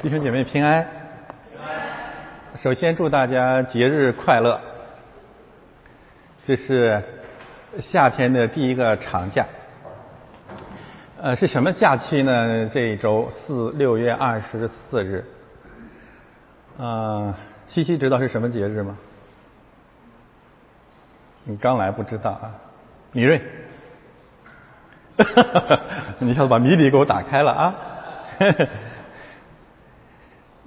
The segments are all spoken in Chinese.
弟兄姐妹平安。首先祝大家节日快乐。这是夏天的第一个长假。呃，是什么假期呢？这一周四六月二十四日。啊，西西知道是什么节日吗？你刚来不知道啊？米瑞，你一下子把谜底给我打开了啊！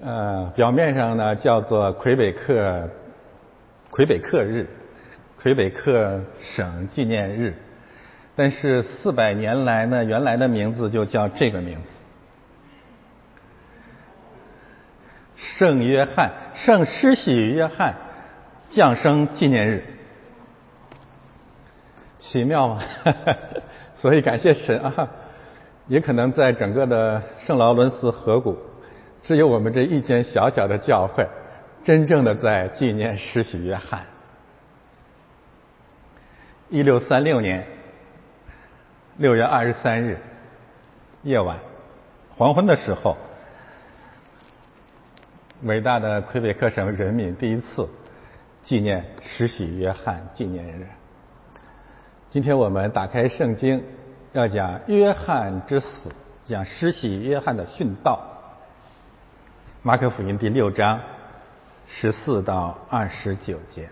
呃，表面上呢叫做魁北克魁北克日，魁北克省纪念日，但是四百年来呢，原来的名字就叫这个名字——圣约翰圣施洗约翰降生纪念日，奇妙吗？所以感谢神啊！也可能在整个的圣劳伦斯河谷。只有我们这一间小小的教会，真正的在纪念施洗约翰。一六三六年六月二十三日夜晚黄昏的时候，伟大的魁北克省人民第一次纪念施洗约翰纪念日。今天我们打开圣经，要讲约翰之死，讲施洗约翰的殉道。马可福音第六章十四到二十九节，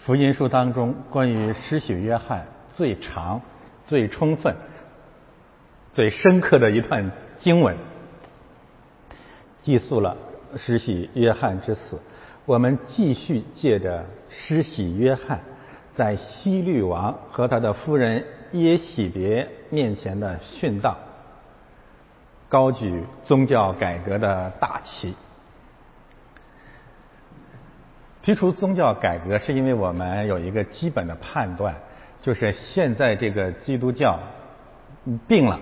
福音书当中关于施洗约翰最长、最充分、最深刻的一段经文，记述了施洗约翰之死。我们继续借着施洗约翰在西律王和他的夫人耶喜别面前的殉道。高举宗教改革的大旗，提出宗教改革是因为我们有一个基本的判断，就是现在这个基督教病了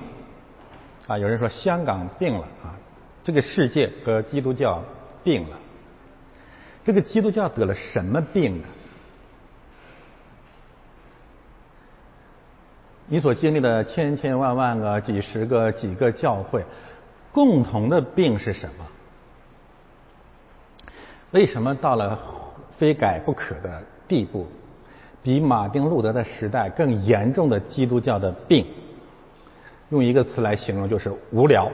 啊！有人说香港病了啊，这个世界和基督教病了。这个基督教得了什么病呢？你所经历的千千万万个、几十个、几个教会，共同的病是什么？为什么到了非改不可的地步，比马丁路德的时代更严重的基督教的病，用一个词来形容就是无聊。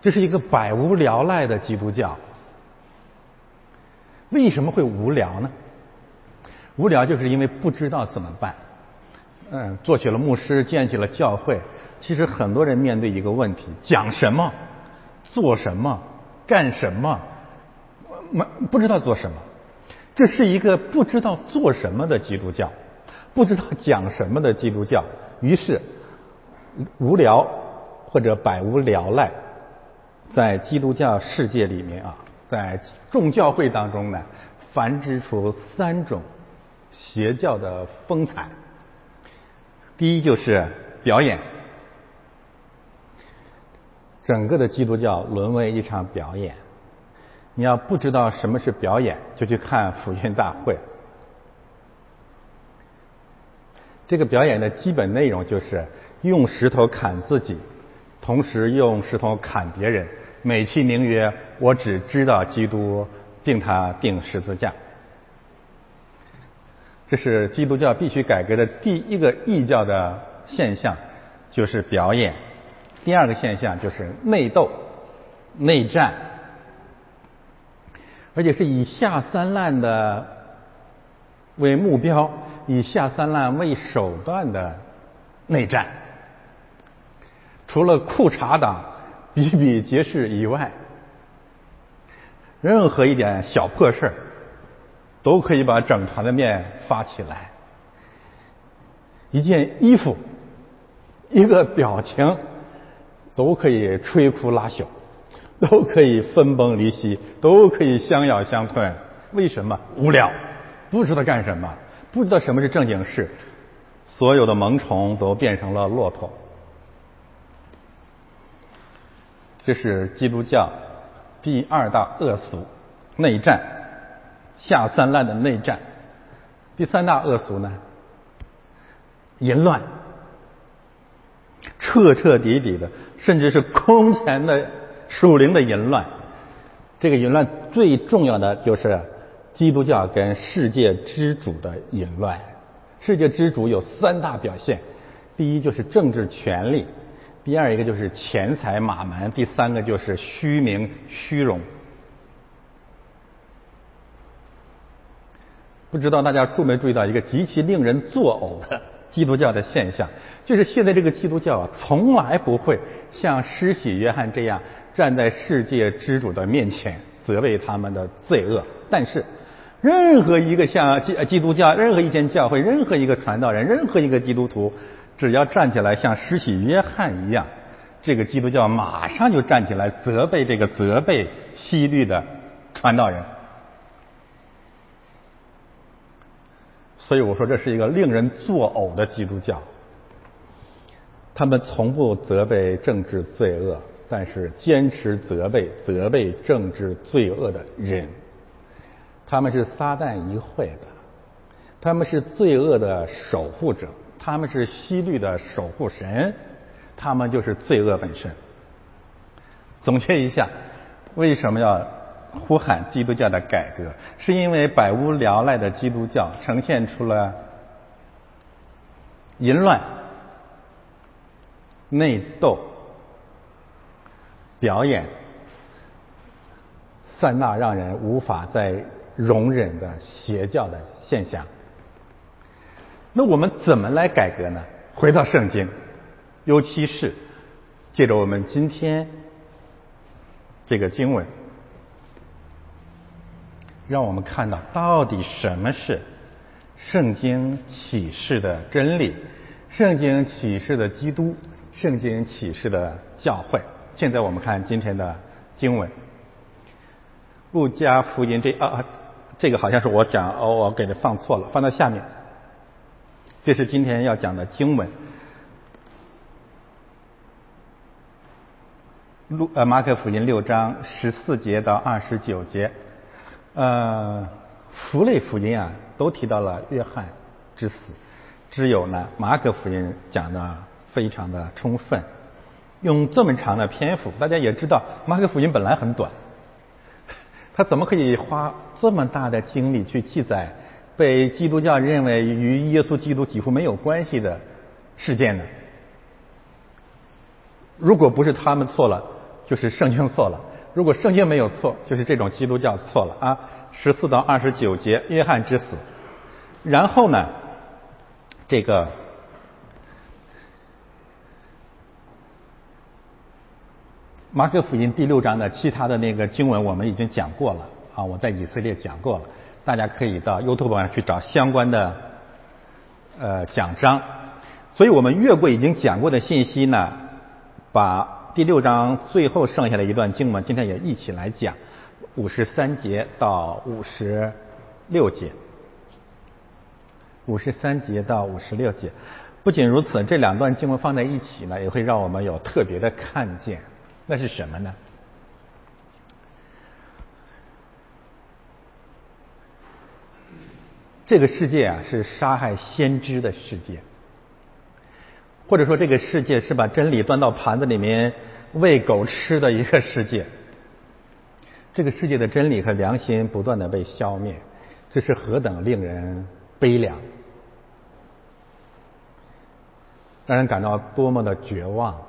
这是一个百无聊赖的基督教。为什么会无聊呢？无聊就是因为不知道怎么办。嗯，做起了牧师，建起了教会。其实很多人面对一个问题：讲什么，做什么，干什么，没不知道做什么。这是一个不知道做什么的基督教，不知道讲什么的基督教。于是，无聊或者百无聊赖，在基督教世界里面啊，在众教会当中呢，繁殖出三种邪教的风采。第一就是表演，整个的基督教沦为一场表演。你要不知道什么是表演，就去看福音大会。这个表演的基本内容就是用石头砍自己，同时用石头砍别人，美其名曰“我只知道基督，定他钉十字架”。这是基督教必须改革的第一个异教的现象，就是表演；第二个现象就是内斗、内战，而且是以下三滥的为目标，以下三滥为手段的内战。除了裤衩党比比皆是以外，任何一点小破事儿。都可以把整团的面发起来，一件衣服，一个表情，都可以摧枯拉朽，都可以分崩离析，都可以相咬相吞。为什么？无聊，不知道干什么，不知道什么是正经事，所有的萌宠都变成了骆驼。这是基督教第二大恶俗——内战。下三滥的内战，第三大恶俗呢？淫乱，彻彻底底的，甚至是空前的属灵的淫乱。这个淫乱最重要的就是基督教跟世界之主的淫乱。世界之主有三大表现：第一就是政治权力，第二一个就是钱财马门，第三个就是虚名虚荣。不知道大家注没注意到一个极其令人作呕的基督教的现象，就是现在这个基督教啊，从来不会像施洗约翰这样站在世界之主的面前责备他们的罪恶。但是，任何一个像基基督教，任何一间教会，任何一个传道人，任何一个基督徒，只要站起来像施洗约翰一样，这个基督教马上就站起来责备这个责备西律的传道人。所以我说这是一个令人作呕的基督教。他们从不责备政治罪恶，但是坚持责备责备政治罪恶的人。他们是撒旦一会的，他们是罪恶的守护者，他们是西律的守护神，他们就是罪恶本身。总结一下，为什么要？呼喊基督教的改革，是因为百无聊赖的基督教呈现出了淫乱、内斗、表演三大让人无法再容忍的邪教的现象。那我们怎么来改革呢？回到圣经，尤其是借着我们今天这个经文。让我们看到到底什么是圣经启示的真理，圣经启示的基督，圣经启示的教会。现在我们看今天的经文，《路加福音》这啊，这个好像是我讲哦，我给它放错了，放到下面。这是今天要讲的经文，《路呃马可福音》六章十四节到二十九节。呃，福类福音啊，都提到了约翰之死，只有呢马可福音讲的非常的充分，用这么长的篇幅，大家也知道马可福音本来很短，他怎么可以花这么大的精力去记载被基督教认为与耶稣基督几乎没有关系的事件呢？如果不是他们错了，就是圣经错了。如果圣经没有错，就是这种基督教错了啊！十四到二十九节，约翰之死。然后呢，这个马可福音第六章的其他的那个经文我们已经讲过了啊，我在以色列讲过了，大家可以到 YouTube 上去找相关的呃讲章。所以我们越过已经讲过的信息呢，把。第六章最后剩下的一段经文，今天也一起来讲，五十三节到五十六节。五十三节到五十六节，不仅如此，这两段经文放在一起呢，也会让我们有特别的看见。那是什么呢？这个世界啊，是杀害先知的世界。或者说，这个世界是把真理端到盘子里面喂狗吃的一个世界。这个世界的真理和良心不断的被消灭，这是何等令人悲凉，让人感到多么的绝望。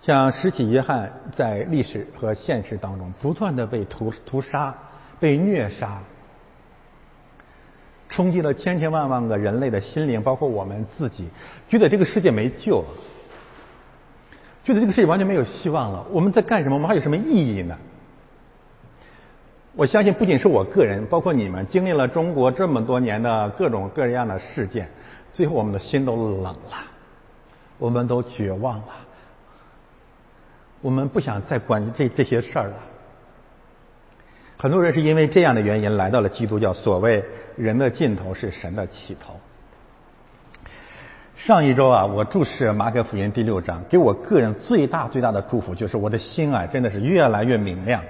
像石启约翰在历史和现实当中不断的被屠屠杀、被虐杀。冲击了千千万万个人类的心灵，包括我们自己，觉得这个世界没救了，觉得这个世界完全没有希望了。我们在干什么？我们还有什么意义呢？我相信，不仅是我个人，包括你们，经历了中国这么多年的各种各样的事件，最后我们的心都冷了，我们都绝望了，我们不想再管这这些事儿了。很多人是因为这样的原因来到了基督教，所谓人的尽头是神的起头。上一周啊，我注视马可福音第六章，给我个人最大最大的祝福就是我的心啊，真的是越来越明亮，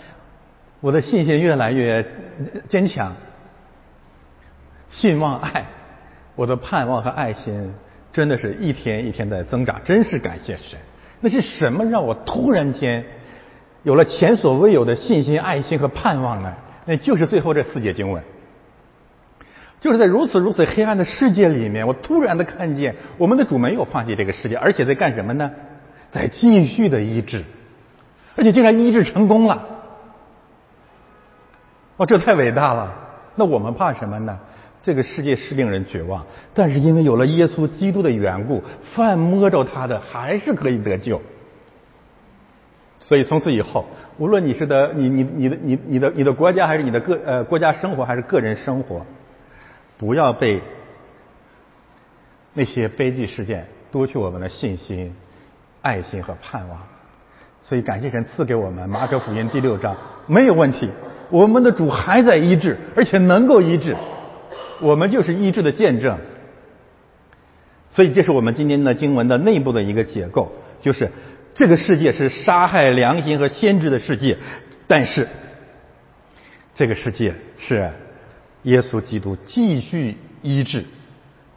我的信心越来越坚强，信望爱，我的盼望和爱心真的是一天一天在增长，真是感谢神。那是什么让我突然间有了前所未有的信心、爱心和盼望呢？那就是最后这四节经文，就是在如此如此黑暗的世界里面，我突然的看见我们的主没有放弃这个世界，而且在干什么呢？在继续的医治，而且竟然医治成功了。哦，这太伟大了！那我们怕什么呢？这个世界是令人绝望，但是因为有了耶稣基督的缘故，犯摸着他的还是可以得救。所以从此以后，无论你是的你你你的你你的你的国家还是你的个呃国家生活还是个人生活，不要被那些悲剧事件夺去我们的信心、爱心和盼望。所以感谢神赐给我们马可福音第六章没有问题。我们的主还在医治，而且能够医治，我们就是医治的见证。所以，这是我们今天的经文的内部的一个结构，就是这个世界是杀害良心和先知的世界，但是这个世界是耶稣基督继续医治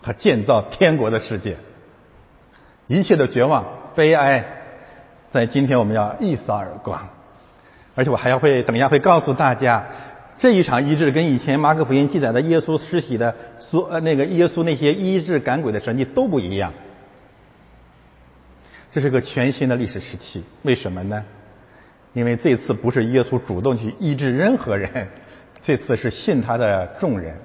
和建造天国的世界。一切的绝望、悲哀，在今天我们要一扫而光。而且我还要会等一下会告诉大家，这一场医治跟以前马可福音记载的耶稣施洗的所呃那个耶稣那些医治赶鬼的神迹都不一样。这是个全新的历史时期，为什么呢？因为这次不是耶稣主动去医治任何人，这次是信他的众人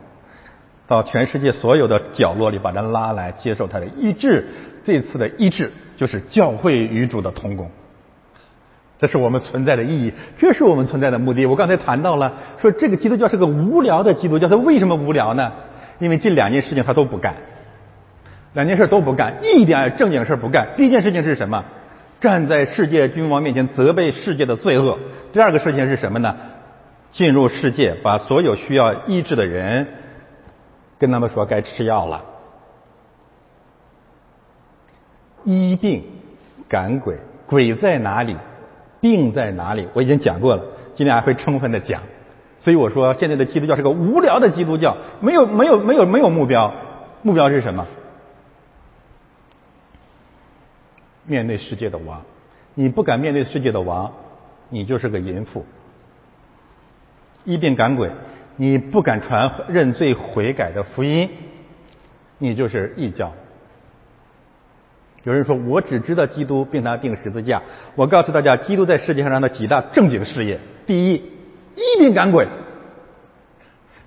到全世界所有的角落里把人拉来接受他的医治。这次的医治就是教会与主的同工。这是我们存在的意义，这是我们存在的目的。我刚才谈到了，说这个基督教是个无聊的基督教，它为什么无聊呢？因为这两件事情他都不干，两件事都不干，一点正经事不干。第一件事情是什么？站在世界君王面前责备世界的罪恶。第二个事情是什么呢？进入世界，把所有需要医治的人，跟他们说该吃药了，医病赶鬼，鬼在哪里？病在哪里？我已经讲过了，今天还会充分的讲。所以我说，现在的基督教是个无聊的基督教，没有没有没有没有目标。目标是什么？面对世界的王，你不敢面对世界的王，你就是个淫妇。一病赶鬼，你不敢传认罪悔改的福音，你就是异教。有人说，我只知道基督并他定十字架。我告诉大家，基督在世界上的几大正经事业：第一，一病赶鬼；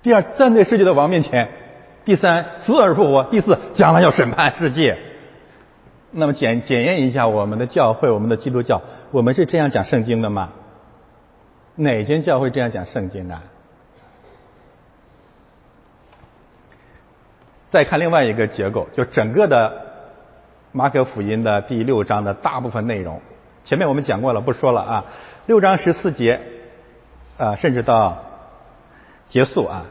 第二，站在世界的王面前；第三，死而复活；第四，将来要审判世界。那么检检验一下我们的教会，我们的基督教，我们是这样讲圣经的吗？哪间教会这样讲圣经啊？再看另外一个结构，就整个的。马可福音的第六章的大部分内容，前面我们讲过了，不说了啊。六章十四节，啊，甚至到结束啊，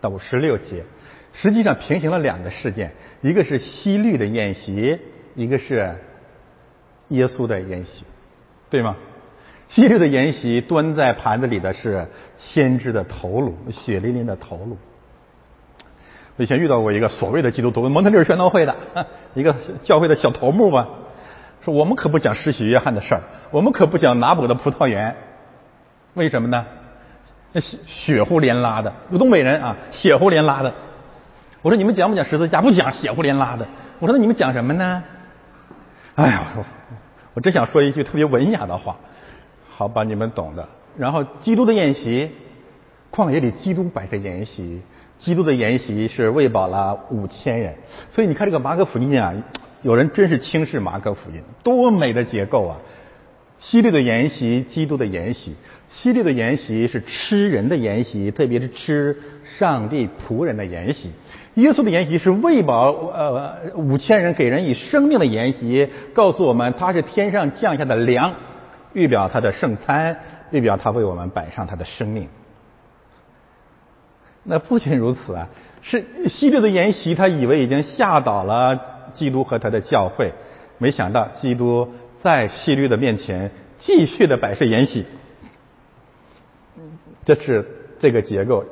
到十六节，实际上平行了两个事件，一个是西律的宴席，一个是耶稣的宴席，对吗？昔日的宴席端在盘子里的是先知的头颅，血淋淋的头颅。我以前遇到过一个所谓的基督徒，蒙特利尔宣道会的一个教会的小头目吧，说我们可不讲施洗约翰的事儿，我们可不讲拿伯的葡萄园，为什么呢？那血血乎连拉的，东北人啊，血乎连拉的。我说你们讲不讲十字架？不讲，血乎连拉的。我说那你们讲什么呢？哎呀，我我真想说一句特别文雅的话，好吧你们懂的。然后基督的宴席，旷野里基督摆的宴席。基督的宴席是喂饱了五千人，所以你看这个马可福音啊，有人真是轻视马可福音，多美的结构啊！希律的筵席，基督的筵席，希律的筵席是吃人的筵席，特别是吃上帝仆人的筵席。耶稣的筵席是喂饱呃五千人，给人以生命的筵席，告诉我们他是天上降下的粮，预表他的圣餐，预表他为我们摆上他的生命。那不仅如此啊，是西律的筵席，他以为已经吓倒了基督和他的教会，没想到基督在西律的面前继续的摆设筵席。这是这个结构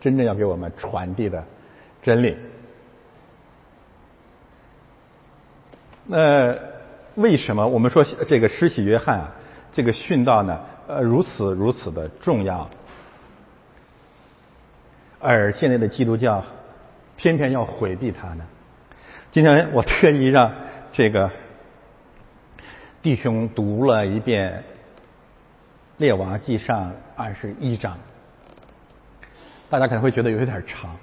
真正要给我们传递的真理。那为什么我们说这个施洗约翰啊，这个殉道呢，呃，如此如此的重要？而现在的基督教偏偏要回避它呢？今天我特意让这个弟兄读了一遍《列王记上》二十一章，大家可能会觉得有点长。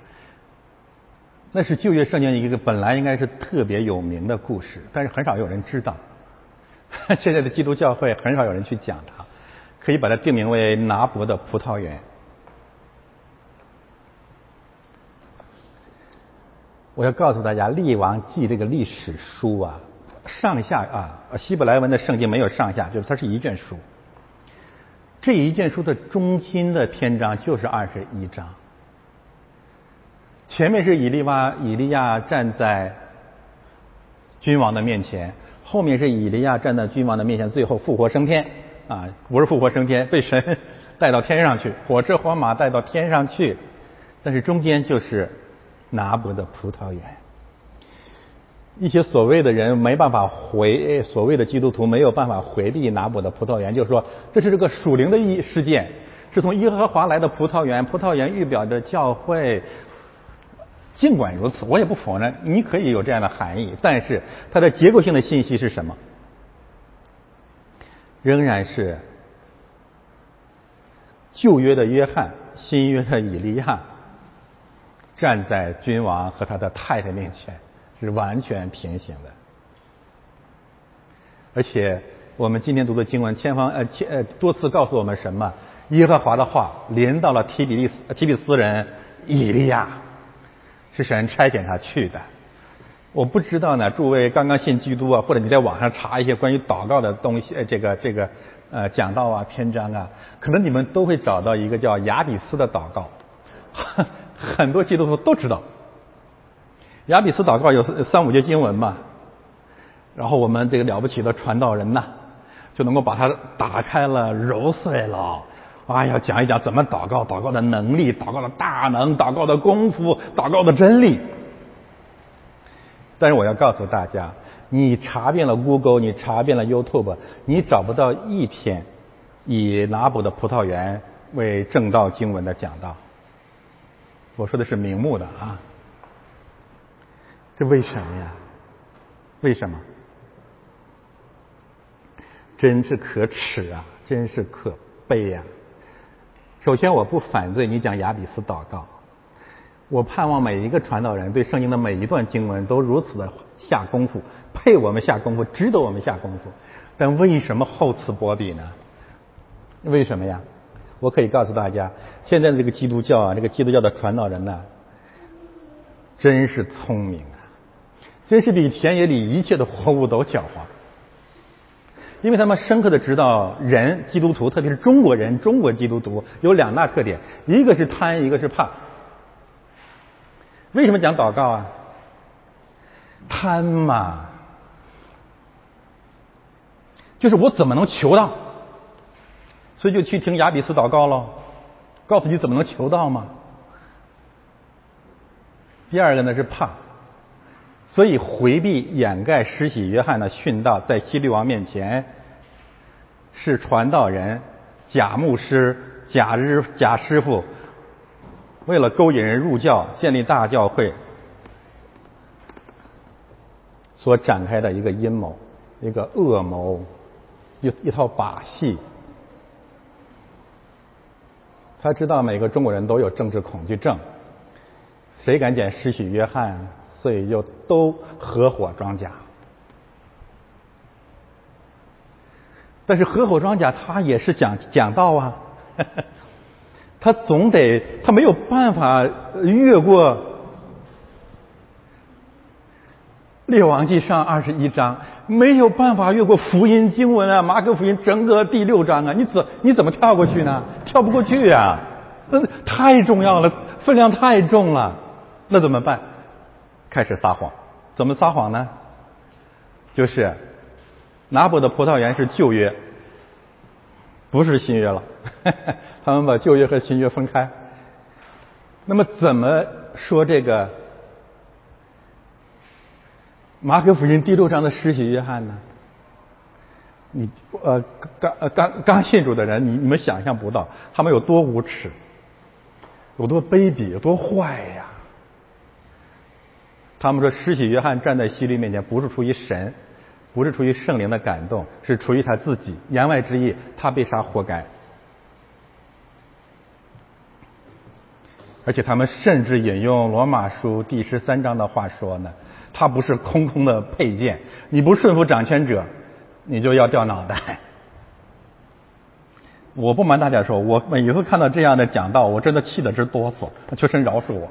那是旧约圣经一个本来应该是特别有名的故事，但是很少有人知道。现在的基督教会很少有人去讲它，可以把它定名为拿伯的葡萄园。我要告诉大家，《列王记》这个历史书啊，上下啊，希伯来文的圣经没有上下，就是它是一卷书。这一卷书的中心的篇章就是二十一章。前面是以利瓦以利亚站在君王的面前，后面是以利亚站在君王的面前，最后复活升天啊，不是复活升天，被神带到天上去，火车火马带到天上去，但是中间就是。拿伯的葡萄园，一些所谓的人没办法回，所谓的基督徒没有办法回避拿伯的葡萄园，就是说这是这个属灵的一事件，是从耶和华来的葡萄园，葡萄园预表着教会。尽管如此，我也不否认你可以有这样的含义，但是它的结构性的信息是什么？仍然是旧约的约翰，新约的以利亚。站在君王和他的太太面前是完全平行的，而且我们今天读的经文，千方呃千呃多次告诉我们什么？耶和华的话临到了提比利斯提比斯人以利亚，是神差遣他去的。我不知道呢，诸位刚刚信基督啊，或者你在网上查一些关于祷告的东西，这个这个呃讲道啊篇章啊，可能你们都会找到一个叫亚比斯的祷告。很多基督徒都知道，亚比斯祷告有三五节经文嘛，然后我们这个了不起的传道人呐，就能够把它打开了揉碎了，哎呀，讲一讲怎么祷告，祷告的能力，祷告的大能，祷告的功夫，祷告的真理。但是我要告诉大家，你查遍了 Google，你查遍了 YouTube，你找不到一篇以拿卜的葡萄园为正道经文的讲道。我说的是明目的啊，这为什么呀？为什么？真是可耻啊！真是可悲呀！首先，我不反对你讲亚比斯祷告，我盼望每一个传道人对圣经的每一段经文都如此的下功夫，配我们下功夫，值得我们下功夫。但为什么厚此薄彼呢？为什么呀？我可以告诉大家，现在的这个基督教啊，这个基督教的传道人呢，真是聪明啊，真是比田野里一切的活物都狡猾，因为他们深刻的知道人基督徒，特别是中国人，中国基督徒有两大特点，一个是贪，一个是怕。为什么讲祷告啊？贪嘛，就是我怎么能求到？所以就去听雅比斯祷告喽，告诉你怎么能求到吗？第二个呢是怕，所以回避掩盖施洗约翰的殉道，在希律王面前是传道人假牧师、假日假师傅，为了勾引人入教、建立大教会所展开的一个阴谋、一个恶谋、一一套把戏。他知道每个中国人都有政治恐惧症，谁敢捡施洗约翰，所以就都合伙装假。但是合伙装假，他也是讲讲道啊，他总得他没有办法越过列王记上二十一章，没有办法越过福音经文啊，马可福音整个第六章啊，你怎你怎么跳过去呢？跳不过去呀，那太重要了，分量太重了，那怎么办？开始撒谎，怎么撒谎呢？就是拿伯的葡萄园是旧约，不是新约了，他们把旧约和新约分开。那么怎么说这个？马可福音第六章的施洗约翰呢？你呃刚呃刚刚信主的人，你你们想象不到他们有多无耻，有多卑鄙，有多坏呀！他们说施洗约翰站在希律面前，不是出于神，不是出于圣灵的感动，是出于他自己。言外之意，他被杀活该。而且他们甚至引用罗马书第十三章的话说呢，他不是空空的佩剑，你不顺服掌权者。你就要掉脑袋！我不瞒大家说，我每次看到这样的讲道，我真的气得直哆嗦。求神饶恕我！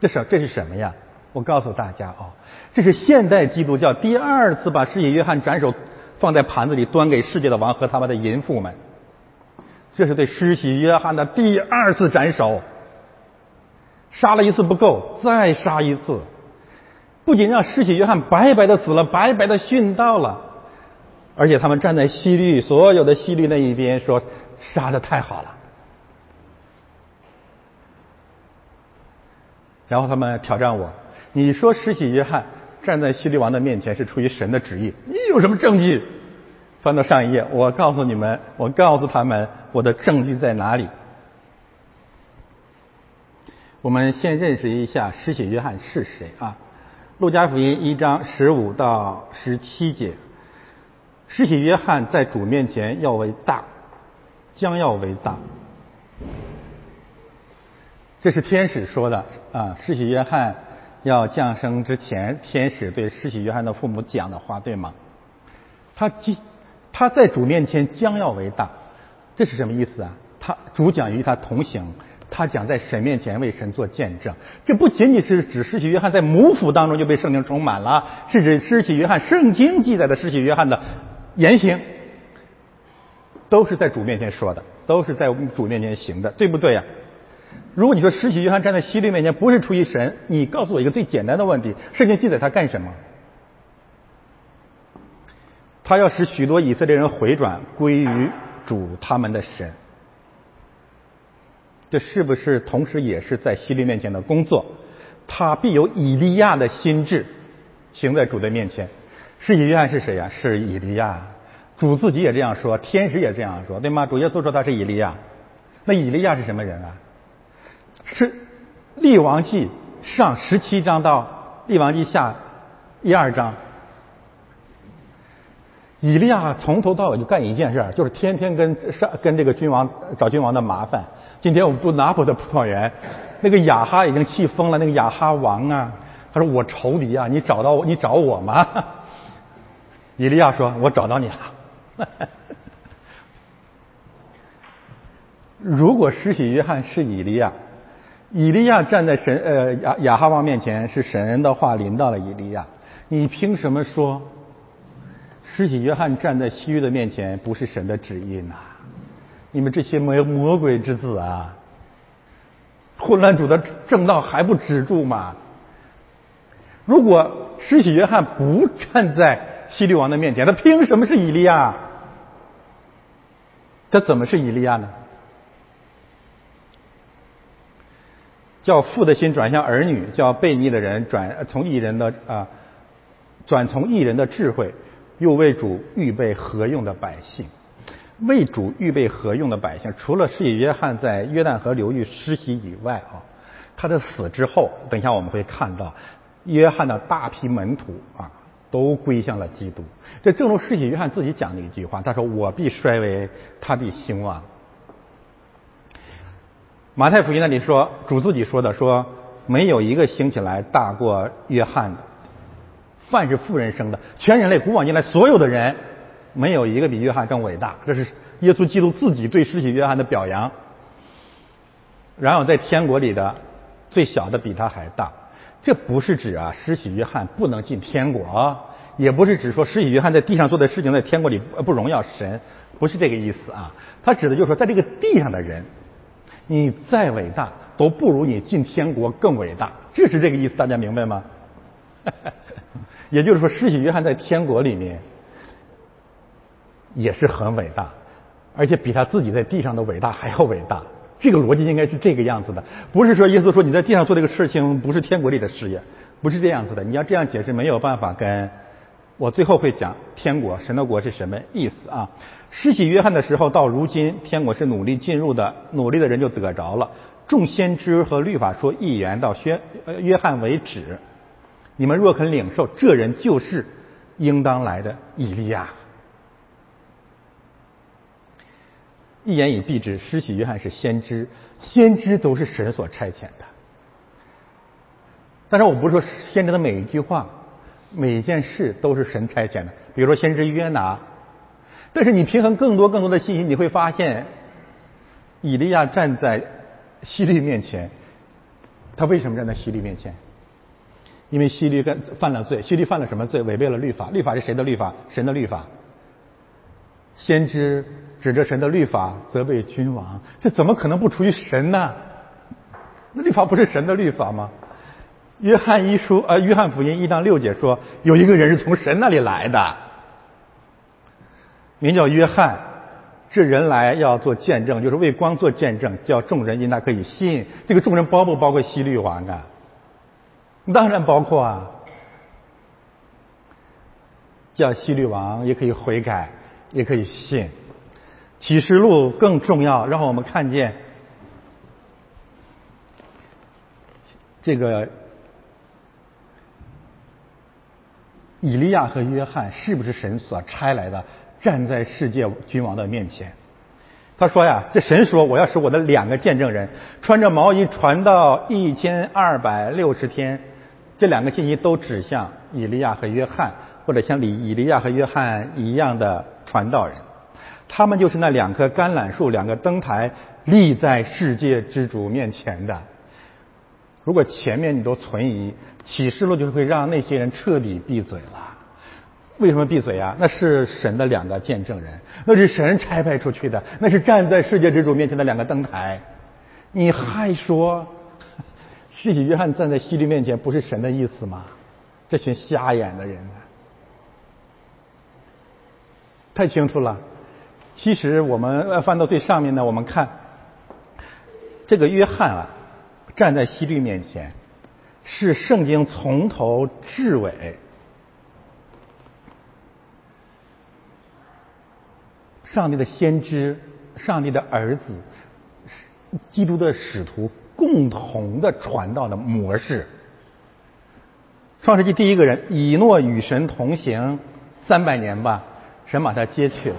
这是这是什么呀？我告诉大家啊，这是现代基督教第二次把施洗约翰斩首放在盘子里端给世界的王和他们的淫妇们。这是对施洗约翰的第二次斩首，杀了一次不够，再杀一次。不仅让施洗约翰白白的死了，白白的殉道了。而且他们站在西律所有的西律那一边，说杀的太好了。然后他们挑战我，你说施洗约翰站在西律王的面前是出于神的旨意，你有什么证据？翻到上一页，我告诉你们，我告诉他们我的证据在哪里。我们先认识一下施洗约翰是谁啊？路加福音一章十五到十七节。施洗约翰在主面前要为大，将要为大。这是天使说的啊！施洗约翰要降生之前，天使对施洗约翰的父母讲的话，对吗？他即他在主面前将要为大，这是什么意思啊？他主讲与他同行，他讲在神面前为神做见证。这不仅仅是指施洗约翰在母腹当中就被圣灵充满了，是指施洗约翰圣经记载的施洗约翰的。言行都是在主面前说的，都是在主面前行的，对不对呀？如果你说施洗约翰站在希律面前不是出于神，你告诉我一个最简单的问题：圣经记载他干什么？他要使许多以色列人回转归于主他们的神，这是不是同时也是在希律面前的工作？他必有以利亚的心智行在主的面前。施洗约翰是谁呀？是以利亚。主自己也这样说，天使也这样说，对吗？主耶稣说他是以利亚。那以利亚是什么人啊？是立王记上十七章到立王记下一二章。以利亚从头到尾就干一件事，就是天天跟上跟这个君王找君王的麻烦。今天我们住拿破的葡萄园，那个亚哈已经气疯了。那个亚哈王啊，他说我仇敌啊，你找到我，你找我吗？以利亚说：“我找到你了。”如果施洗约翰是以利亚，以利亚站在神呃亚亚哈王面前，是神的话临到了以利亚，你凭什么说施洗约翰站在西域的面前不是神的旨意呢？你们这些魔魔鬼之子啊！混乱主的正道还不止住吗？如果施洗约翰不站在西律王的面前，他凭什么是以利亚？他怎么是以利亚呢？叫父的心转向儿女，叫悖逆的人转从异人的啊，转从异人的智慧，又为主预备何用的百姓？为主预备何用的百姓？除了施洗约翰在约旦河流域施洗以外啊，他的死之后，等一下我们会看到约翰的大批门徒啊。都归向了基督。这正如施洗约翰自己讲的一句话，他说：“我必衰微，他必兴旺。”马太福音那里说，主自己说的说：“没有一个兴起来大过约翰的。凡是富人生的，全人类古往今来所有的人，没有一个比约翰更伟大。”这是耶稣基督自己对施洗约翰的表扬。然后在天国里的最小的比他还大。这不是指啊，施洗约翰不能进天国，也不是指说施洗约翰在地上做的事情在天国里不荣耀神，不是这个意思啊。他指的就是说，在这个地上的人，你再伟大都不如你进天国更伟大，这是这个意思，大家明白吗？也就是说，施洗约翰在天国里面也是很伟大，而且比他自己在地上的伟大还要伟大，这个逻辑应该是这个样子的，不是说耶稣说你在地上做这个事情不是天国里的事业，不是这样子的。你要这样解释，没有办法跟我最后会讲天国、神的国是什么意思啊？施洗约翰的时候到如今，天国是努力进入的，努力的人就得着了。众先知和律法说一言到约约翰为止，你们若肯领受，这人就是应当来的以利亚。一言以蔽之，施洗约翰是先知，先知都是神所差遣的。但是我不是说先知的每一句话、每一件事都是神差遣的。比如说先知约拿，但是你平衡更多更多的信息，你会发现，以利亚站在希律面前，他为什么站在希律面前？因为希律跟犯了罪，希律犯了什么罪？违背了律法。律法是谁的律法？神的律法。先知。指着神的律法责备君王，这怎么可能不出于神呢？那律法不是神的律法吗？约翰一书呃，约翰福音一章六节说，有一个人是从神那里来的，名叫约翰。这人来要做见证，就是为光做见证，叫众人因他可以信。这个众人包不包括西律王啊？当然包括啊，叫西律王也可以悔改，也可以信。启示录更重要，让我们看见这个以利亚和约翰是不是神所差来的，站在世界君王的面前。他说呀：“这神说，我要使我的两个见证人穿着毛衣传到一千二百六十天。”这两个信息都指向以利亚和约翰，或者像以以利亚和约翰一样的传道人。他们就是那两棵橄榄树，两个灯台立在世界之主面前的。如果前面你都存疑，启示录就会让那些人彻底闭嘴了。为什么闭嘴啊？那是神的两个见证人，那是神差派出去的，那是站在世界之主面前的两个灯台。你还说，世袭约翰站在西律面前不是神的意思吗？这群瞎眼的人，太清楚了。其实我们翻到最上面呢，我们看这个约翰啊，站在西律面前，是圣经从头至尾，上帝的先知、上帝的儿子、基督的使徒共同的传道的模式。创世纪第一个人以诺与神同行三百年吧，神把他接去了。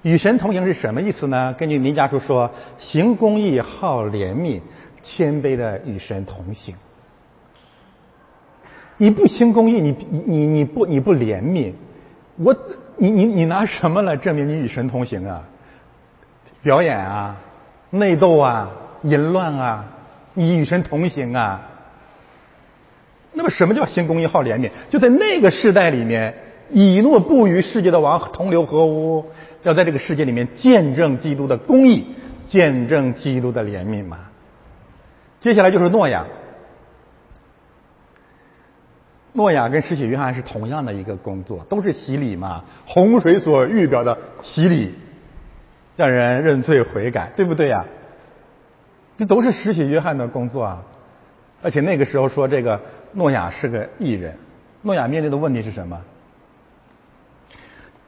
与神同行是什么意思呢？根据民家书说，行公义、好怜悯、谦卑的与神同行。你不行公义，你你你你不你不怜悯，我你你你拿什么来证明你与神同行啊？表演啊，内斗啊，淫乱啊，你与神同行啊？那么什么叫行公义、好怜悯？就在那个时代里面，以诺不与世界的王同流合污。要在这个世界里面见证基督的公义，见证基督的怜悯嘛？接下来就是诺亚。诺亚跟施洗约翰是同样的一个工作，都是洗礼嘛，洪水所预表的洗礼，让人认罪悔改，对不对呀？这都是施洗约翰的工作啊！而且那个时候说这个诺亚是个异人，诺亚面对的问题是什么？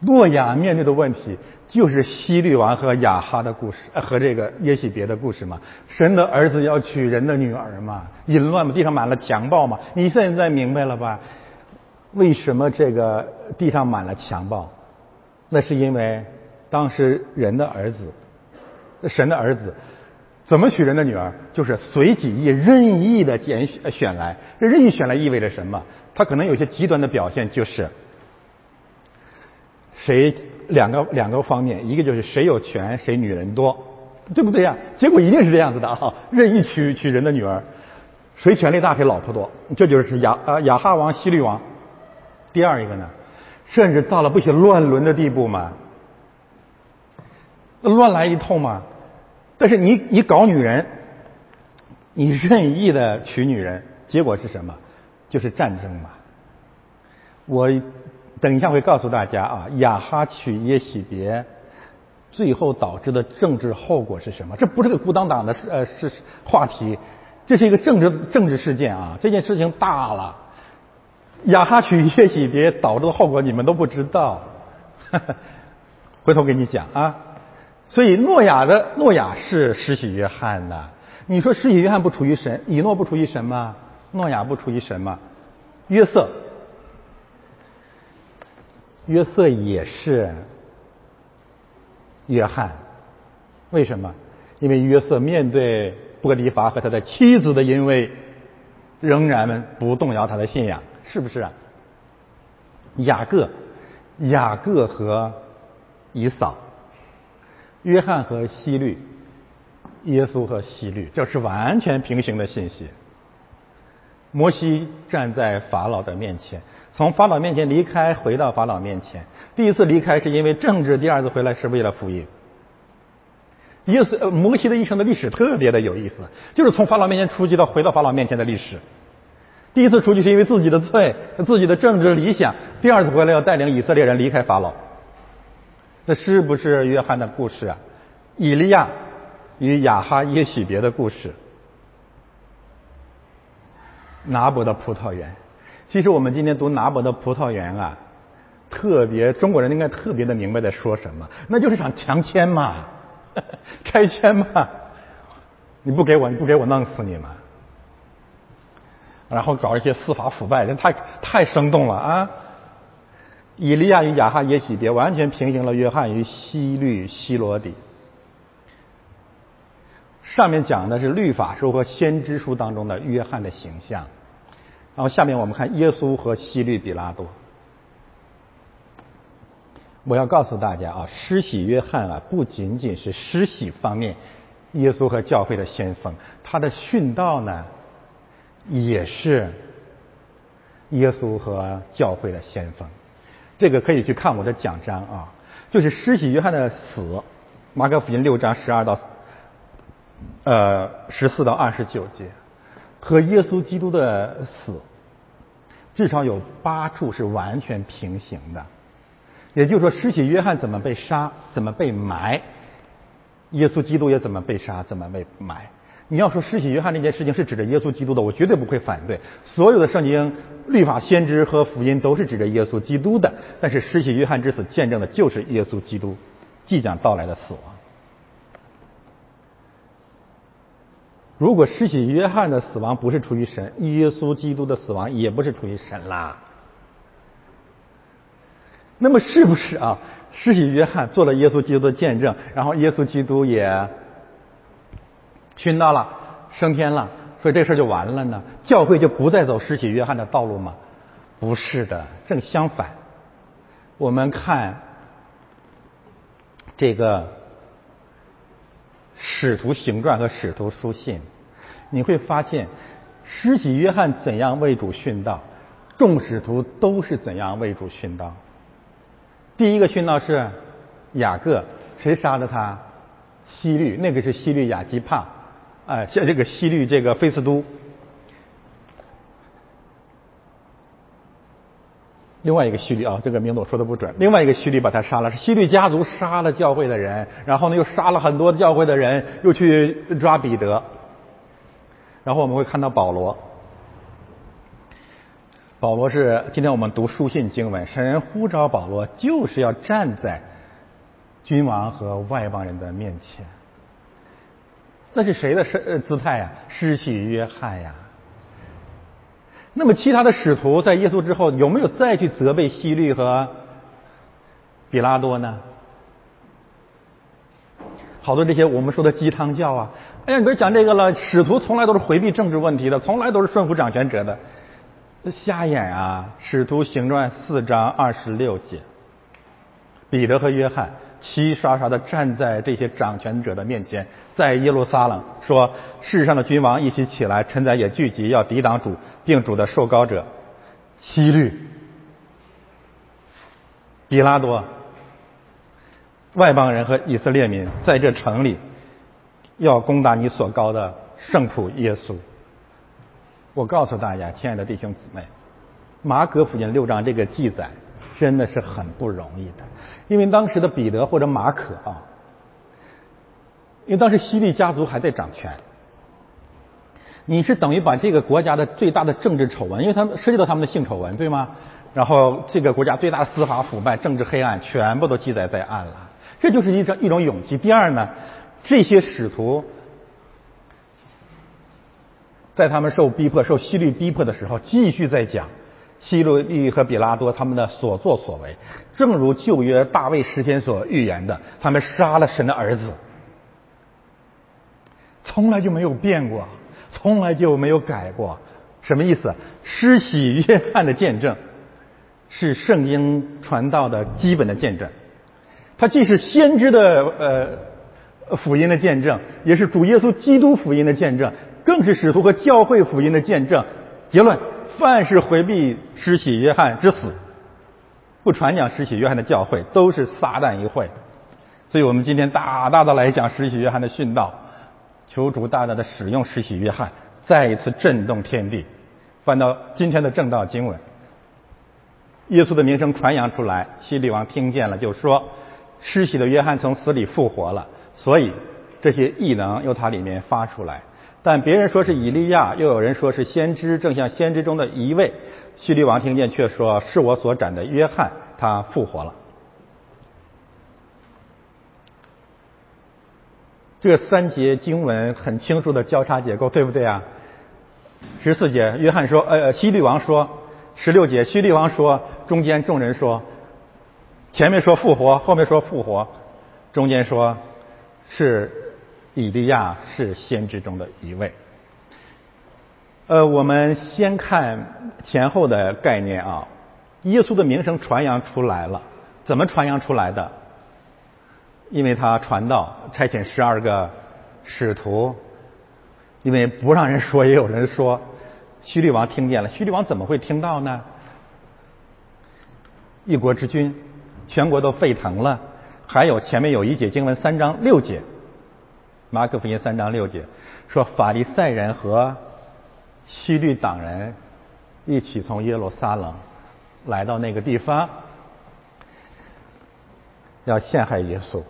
诺亚面对的问题就是希律王和雅哈的故事，和这个耶喜别的故事嘛。神的儿子要娶人的女儿嘛，淫乱嘛，地上满了强暴嘛。你现在明白了吧？为什么这个地上满了强暴？那是因为当时人的儿子，神的儿子怎么娶人的女儿？就是随己意、任意的拣选选来。这任意选来意味着什么？他可能有些极端的表现，就是。谁两个两个方面，一个就是谁有权谁女人多，对不对呀？结果一定是这样子的啊！任意娶娶人的女儿，谁权力大谁老婆多，这就是亚啊亚哈王西律王。第二一个呢，甚至到了不许乱伦的地步嘛，乱来一通嘛。但是你你搞女人，你任意的娶女人，结果是什么？就是战争嘛。我。等一下会告诉大家啊，亚哈娶耶喜别，最后导致的政治后果是什么？这不是个孤当党的呃是话题，这是一个政治政治事件啊！这件事情大了，亚哈娶耶喜别导致的后果你们都不知道，回头给你讲啊。所以诺亚的诺亚是施洗约翰的，你说施洗约翰不出于神，以诺不出于神吗？诺亚不出于神吗？约瑟，约瑟也是。约翰，为什么？因为约瑟面对波迪法和他的妻子的淫威，仍然不动摇他的信仰，是不是啊？雅各，雅各和以扫，约翰和希律，耶稣和希律，这是完全平行的信息。摩西站在法老的面前，从法老面前离开，回到法老面前。第一次离开是因为政治，第二次回来是为了福音。耶稣摩西的一生的历史特别的有意思，就是从法老面前出去到回到法老面前的历史。第一次出去是因为自己的罪、自己的政治理想；第二次回来要带领以色列人离开法老。这是不是约翰的故事啊？以利亚与亚哈耶许别的故事。拿伯的葡萄园，其实我们今天读拿伯的葡萄园啊，特别中国人应该特别的明白在说什么，那就是想强迁嘛，拆迁嘛，你不给我，你不给我弄死你嘛，然后搞一些司法腐败，这太太生动了啊！以利亚与亚哈耶喜别完全平行了约翰与希律希罗底。上面讲的是律法书和先知书当中的约翰的形象。然后下面我们看耶稣和希律比拉多。我要告诉大家啊，施洗约翰啊，不仅仅是施洗方面，耶稣和教会的先锋，他的殉道呢，也是耶稣和教会的先锋。这个可以去看我的讲章啊，就是施洗约翰的死，马可福音六章十二到呃十四到二十九节。和耶稣基督的死，至少有八处是完全平行的。也就是说，施洗约翰怎么被杀，怎么被埋，耶稣基督也怎么被杀，怎么被埋。你要说施洗约翰这件事情是指着耶稣基督的，我绝对不会反对。所有的圣经、律法、先知和福音都是指着耶稣基督的，但是施洗约翰之死见证的就是耶稣基督即将到来的死亡。如果施洗约翰的死亡不是出于神，耶稣基督的死亡也不是出于神啦。那么是不是啊？施洗约翰做了耶稣基督的见证，然后耶稣基督也殉道了，升天了，所以这事就完了呢？教会就不再走施洗约翰的道路吗？不是的，正相反。我们看这个。使徒行传和使徒书信，你会发现，施洗约翰怎样为主殉道，众使徒都是怎样为主殉道。第一个殉道是雅各，谁杀的他？西律，那个是西律雅基帕，哎，像这个西律这个菲斯都。另外一个希律啊，这个名字我说的不准。另外一个希律把他杀了，是希律家族杀了教会的人，然后呢又杀了很多教会的人，又去抓彼得。然后我们会看到保罗，保罗是今天我们读书信经文，神呼召保罗就是要站在君王和外邦人的面前。那是谁的身姿态呀？施洗约翰呀。那么，其他的使徒在耶稣之后有没有再去责备希律和比拉多呢？好多这些我们说的鸡汤教啊，哎呀，你别讲这个了。使徒从来都是回避政治问题的，从来都是顺服掌权者的，瞎眼啊！使徒行传四章二十六节，彼得和约翰。齐刷刷的站在这些掌权者的面前，在耶路撒冷说：“世上的君王一起起来，臣宰也聚集，要抵挡主，并主的受膏者希律、比拉多、外邦人和以色列民，在这城里要攻打你所高的圣仆耶稣。”我告诉大家，亲爱的弟兄姊妹，马可福音六章这个记载真的是很不容易的。因为当时的彼得或者马可啊，因为当时西律家族还在掌权，你是等于把这个国家的最大的政治丑闻，因为他们涉及到他们的性丑闻，对吗？然后这个国家最大的司法腐败、政治黑暗，全部都记载在案了。这就是一种一种勇气。第二呢，这些使徒在他们受逼迫、受西律逼迫的时候，继续在讲希律和比拉多他们的所作所为，正如旧约大卫诗篇所预言的，他们杀了神的儿子。从来就没有变过，从来就没有改过。什么意思？施洗约翰的见证是圣经传道的基本的见证，它既是先知的呃福音的见证，也是主耶稣基督福音的见证，更是使徒和教会福音的见证。结论：凡是回避施洗约翰之死，不传讲施洗约翰的教会，都是撒旦一会。所以我们今天大大的来讲施洗约翰的殉道。求主大大的使用施洗约翰，再一次震动天地。翻到今天的正道经文，耶稣的名声传扬出来，希律王听见了，就说：施洗的约翰从死里复活了。所以这些异能由他里面发出来。但别人说是以利亚，又有人说是先知，正像先知中的一位。希律王听见却说：是我所斩的约翰，他复活了。这三节经文很清楚的交叉结构，对不对啊？十四节，约翰说，呃，西律王说；十六节，西律王说；中间众人说，前面说复活，后面说复活，中间说是以利亚是先知中的一位。呃，我们先看前后的概念啊。耶稣的名声传扬出来了，怎么传扬出来的？因为他传道，差遣十二个使徒，因为不让人说，也有人说，希律王听见了。希律王怎么会听到呢？一国之君，全国都沸腾了。还有前面有一节经文三章六节，马可福音三章六节说，法利赛人和希律党人一起从耶路撒冷来到那个地方，要陷害耶稣。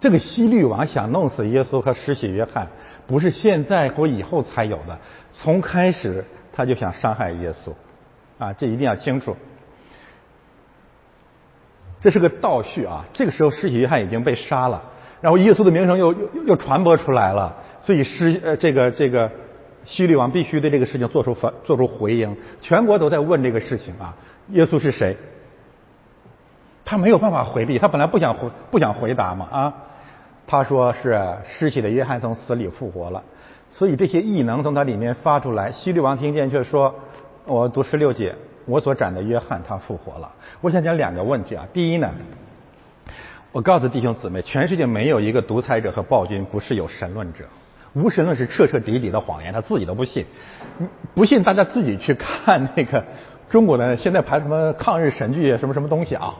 这个希律王想弄死耶稣和施洗约翰，不是现在或以后才有的，从开始他就想伤害耶稣，啊，这一定要清楚。这是个倒叙啊，这个时候施洗约翰已经被杀了，然后耶稣的名声又又又传播出来了，所以施呃这个这个希律王必须对这个事情做出反做出回应，全国都在问这个事情啊，耶稣是谁？他没有办法回避，他本来不想回不想回答嘛啊。他说是失血的约翰从死里复活了，所以这些异能从他里面发出来。希律王听见却说：“我读十六节，我所斩的约翰他复活了。”我想讲两个问题啊。第一呢，我告诉弟兄姊妹，全世界没有一个独裁者和暴君不是有神论者，无神论是彻彻底底的谎言，他自己都不信。不信大家自己去看那个中国的现在拍什么抗日神剧啊什么什么东西啊？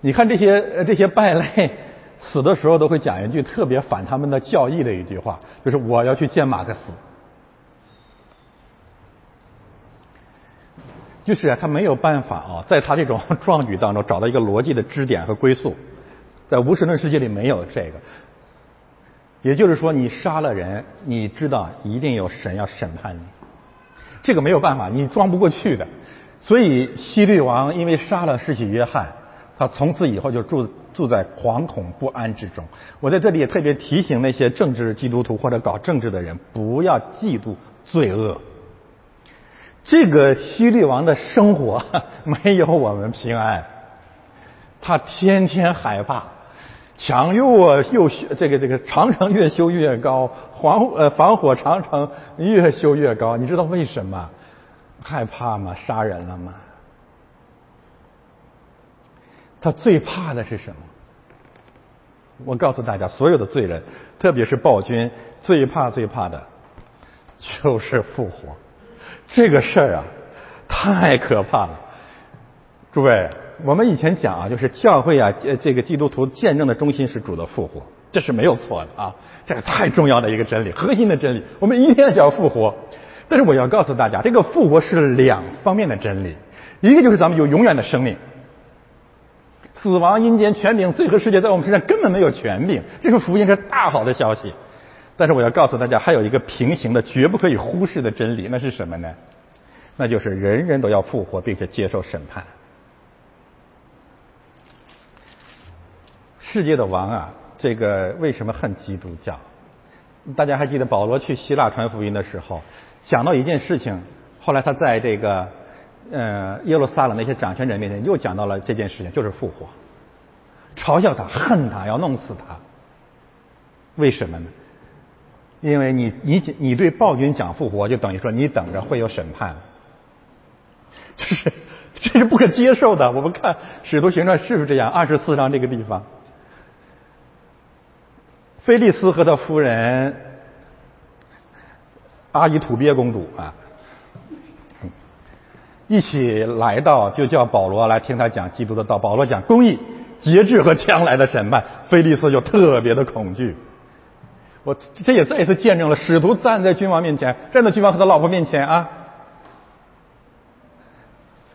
你看这些这些败类。死的时候都会讲一句特别反他们的教义的一句话，就是我要去见马克思。就是啊，他没有办法啊，在他这种 壮举当中找到一个逻辑的支点和归宿，在无神论世界里没有这个。也就是说，你杀了人，你知道一定有神要审判你，这个没有办法，你装不过去的。所以希律王因为杀了世袭约翰，他从此以后就住。住在惶恐不安之中。我在这里也特别提醒那些政治基督徒或者搞政治的人，不要嫉妒罪恶。这个希律王的生活 没有我们平安，他天天害怕，墙又啊又这个这个长城越修越高，防呃防火长城越修越高。你知道为什么？害怕吗？杀人了吗？他最怕的是什么？我告诉大家，所有的罪人，特别是暴君，最怕最怕的，就是复活。这个事儿啊，太可怕了。诸位，我们以前讲啊，就是教会啊，这个基督徒见证的中心是主的复活，这是没有错的啊。这个太重要的一个真理，核心的真理，我们一定要讲复活。但是我要告诉大家，这个复活是两方面的真理，一个就是咱们有永远的生命。死亡、阴间、权柄、罪和世界在我们身上根本没有权柄，这是福音，是大好的消息。但是我要告诉大家，还有一个平行的、绝不可以忽视的真理，那是什么呢？那就是人人都要复活，并且接受审判。世界的王啊，这个为什么恨基督教？大家还记得保罗去希腊传福音的时候，讲到一件事情，后来他在这个呃耶路撒冷那些掌权者面前又讲到了这件事情，就是复活，嘲笑他、恨他、要弄死他。为什么呢？因为你你你对暴君讲复活，就等于说你等着会有审判，这是这是不可接受的。我们看《使徒行传》是不是这样？二十四章这个地方。菲利斯和他夫人阿依土鳖公主啊，一起来到，就叫保罗来听他讲基督的道。保罗讲公义、节制和将来的审判，菲利斯就特别的恐惧。我这也再一次见证了使徒站在君王面前，站在君王和他老婆面前啊。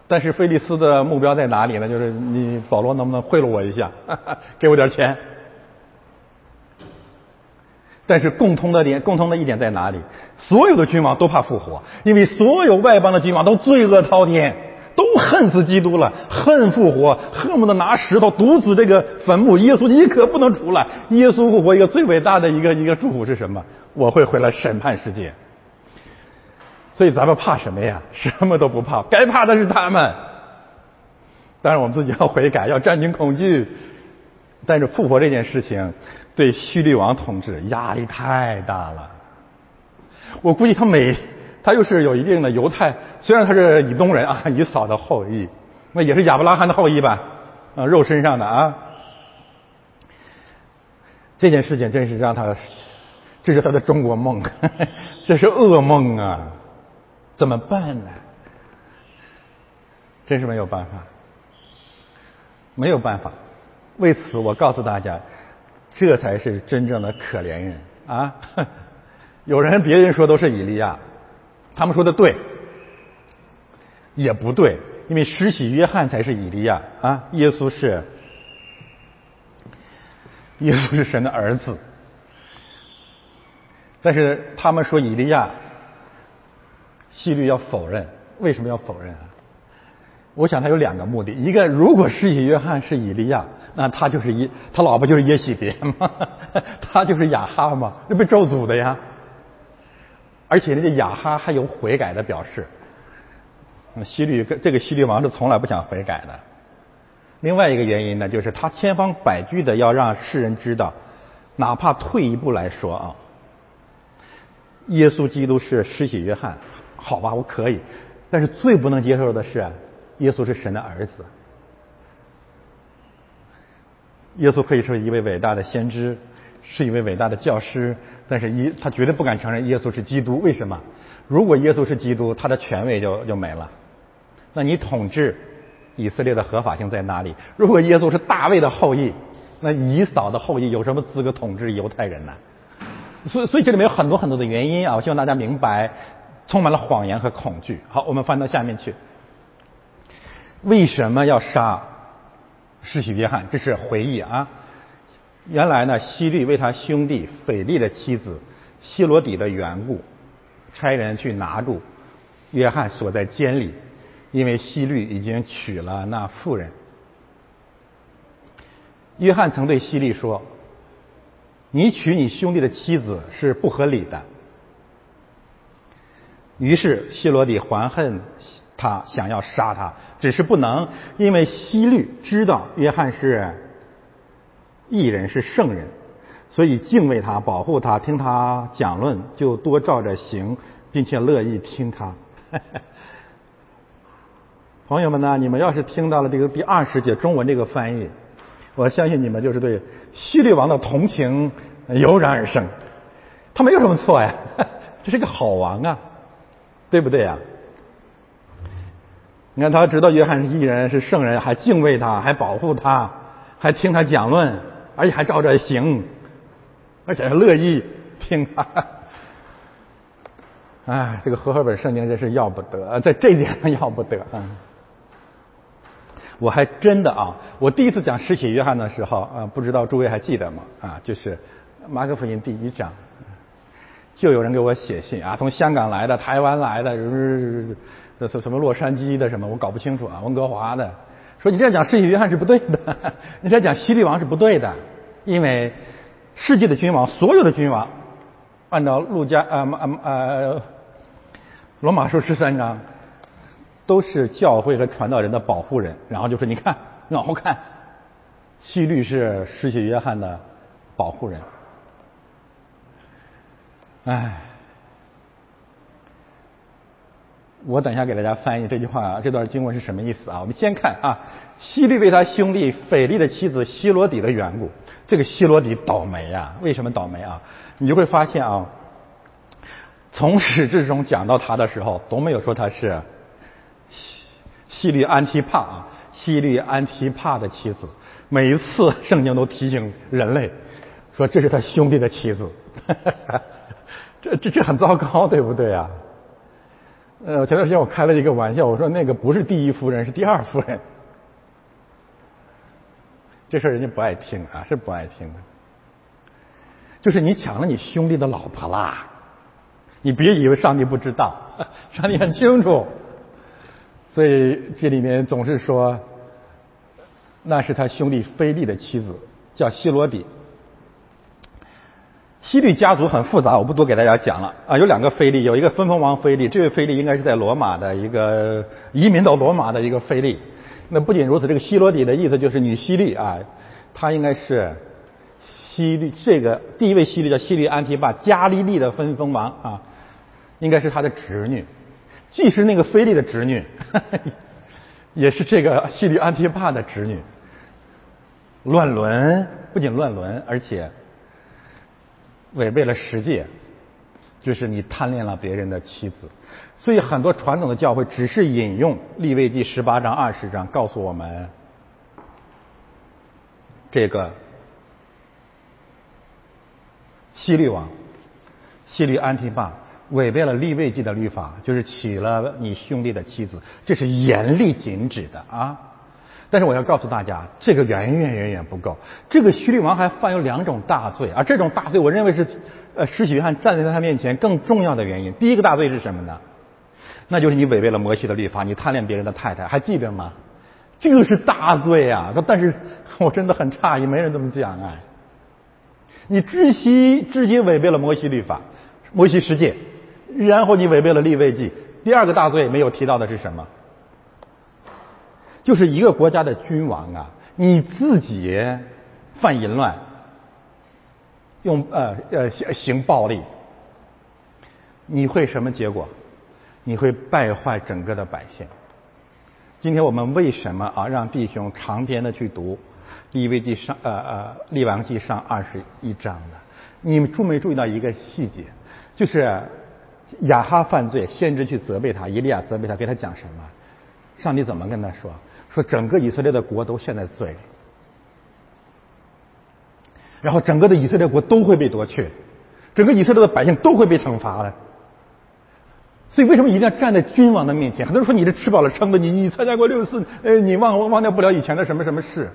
但是菲利斯的目标在哪里呢？就是你保罗能不能贿赂我一下，给我点钱？但是共通的点，共通的一点在哪里？所有的君王都怕复活，因为所有外邦的君王都罪恶滔天，都恨死基督了，恨复活，恨不得拿石头堵死这个坟墓。耶稣你可不能出来。耶稣复活一个最伟大的一个一个祝福是什么？我会回来审判世界。所以咱们怕什么呀？什么都不怕，该怕的是他们。当然我们自己要悔改，要战惊恐惧。但是复活这件事情。对希律王统治压力太大了，我估计他每他又是有一定的犹太，虽然他是以东人啊，以扫的后裔，那也是亚伯拉罕的后裔吧，啊，肉身上的啊。这件事情真是让他，这是他的中国梦，这是噩梦啊！怎么办呢？真是没有办法，没有办法。为此，我告诉大家。这才是真正的可怜人啊！有人别人说都是以利亚，他们说的对，也不对，因为施洗约翰才是以利亚啊！耶稣是耶稣是神的儿子，但是他们说以利亚，希律要否认，为什么要否认啊？我想他有两个目的，一个如果施洗约翰是以利亚。那他就是一，他老婆就是耶喜别嘛，他就是雅哈嘛，那被咒诅的呀。而且那个雅哈还有悔改的表示。那西律这个西律王是从来不想悔改的。另外一个原因呢，就是他千方百计的要让世人知道，哪怕退一步来说啊，耶稣基督是施洗约翰，好吧，我可以，但是最不能接受的是，耶稣是神的儿子。耶稣可以是一位伟大的先知，是一位伟大的教师，但是一他绝对不敢承认耶稣是基督。为什么？如果耶稣是基督，他的权威就就没了。那你统治以色列的合法性在哪里？如果耶稣是大卫的后裔，那以扫的后裔有什么资格统治犹太人呢？所以，所以这里面有很多很多的原因啊！我希望大家明白，充满了谎言和恐惧。好，我们翻到下面去。为什么要杀？世袭约翰，这是回忆啊。原来呢，希律为他兄弟斐利的妻子希罗底的缘故，差人去拿住约翰锁在监里，因为希律已经娶了那妇人。约翰曾对希律说：“你娶你兄弟的妻子是不合理的。”于是希罗底还恨。他想要杀他，只是不能，因为希律知道约翰是异人，是圣人，所以敬畏他，保护他，听他讲论，就多照着行，并且乐意听他。朋友们呢，你们要是听到了这个第二十节中文这个翻译，我相信你们就是对希律王的同情油然而生。他没有什么错呀，这是个好王啊，对不对呀？你看，他知道约翰是异人，是圣人，还敬畏他，还保护他，还听他讲论，而且还照着行，而且还乐意听他。哎，这个和合本圣经真是要不得，在这一点上要不得啊！我还真的啊，我第一次讲施洗约翰的时候啊，不知道诸位还记得吗？啊，就是马可福音第一章，就有人给我写信啊，从香港来的、台湾来的，什什什么洛杉矶的什么，我搞不清楚啊，温哥华的，说你这样讲施洗约翰是不对的，你这样讲希律王是不对的，因为世界的君王，所有的君王，按照路加啊啊啊罗马书十三章。都是教会和传道人的保护人，然后就说：“你看，往后看，希律是施洗约翰的保护人。”哎，我等一下给大家翻译这句话啊，这段经文是什么意思啊？我们先看啊，希律为他兄弟斐利的妻子希罗底的缘故，这个希罗底倒霉啊！为什么倒霉啊？你就会发现啊，从始至终讲到他的时候，都没有说他是。西律安提帕啊，西律安提帕的妻子，每一次圣经都提醒人类说这是他兄弟的妻子，这这这很糟糕，对不对啊？呃，前段时间我开了一个玩笑，我说那个不是第一夫人，是第二夫人。这事人家不爱听啊，是不爱听的。就是你抢了你兄弟的老婆啦，你别以为上帝不知道，上帝很清楚。所以这里面总是说，那是他兄弟菲利的妻子，叫希罗底。希律家族很复杂，我不多给大家讲了啊。有两个菲利，有一个分封王菲利，这位菲利应该是在罗马的一个移民到罗马的一个菲利。那不仅如此，这个希罗底的意思就是女希律啊，她应该是希律这个第一位希律叫希律安提帕加利利的分封王啊，应该是他的侄女。既是那个菲利的侄女，也是这个西律安提帕的侄女。乱伦不仅乱伦，而且违背了十诫，就是你贪恋了别人的妻子。所以很多传统的教会只是引用利未记十八章、二十章，告诉我们这个西律王西律安提帕。违背了立位记的律法，就是娶了你兄弟的妻子，这是严厉禁止的啊！但是我要告诉大家，这个远远远远不够。这个叙利王还犯有两种大罪啊！这种大罪，我认为是呃施洗约翰站在他面前更重要的原因。第一个大罪是什么呢？那就是你违背了摩西的律法，你贪恋别人的太太，还记得吗？这个是大罪啊！但是我真的很诧异，没人这么讲啊！你知悉直接违背了摩西律法，摩西十诫。然后你违背了立位记，第二个大罪没有提到的是什么？就是一个国家的君王啊，你自己犯淫乱，用呃呃行暴力，你会什么结果？你会败坏整个的百姓。今天我们为什么啊让弟兄长篇的去读立位记上呃呃立王记上二十一章呢？你们注没注意到一个细节？就是。亚哈犯罪，先知去责备他，以利亚责备他，给他讲什么？上帝怎么跟他说？说整个以色列的国都陷在罪里，然后整个的以色列国都会被夺去，整个以色列的百姓都会被惩罚的。所以为什么一定要站在君王的面前？很多人说你这吃饱了撑的，你你参加过六四，呃，你忘忘掉不了以前的什么什么事？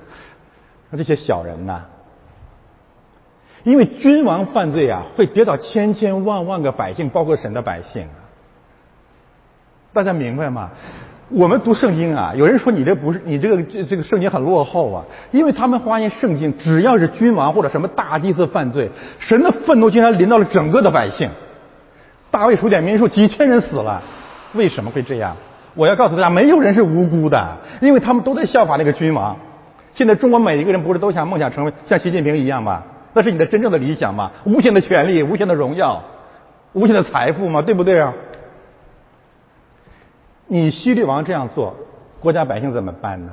那这些小人呐！因为君王犯罪啊，会跌倒千千万万个百姓，包括神的百姓。大家明白吗？我们读圣经啊，有人说你这不是你这个这这个圣经很落后啊，因为他们发现圣经只要是君王或者什么大祭司犯罪，神的愤怒竟然临到了整个的百姓。大卫数点民数几千人死了，为什么会这样？我要告诉大家，没有人是无辜的，因为他们都在效法那个君王。现在中国每一个人不是都想梦想成为像习近平一样吗？那是你的真正的理想吗？无限的权利，无限的荣耀，无限的财富吗？对不对啊？你西律王这样做，国家百姓怎么办呢？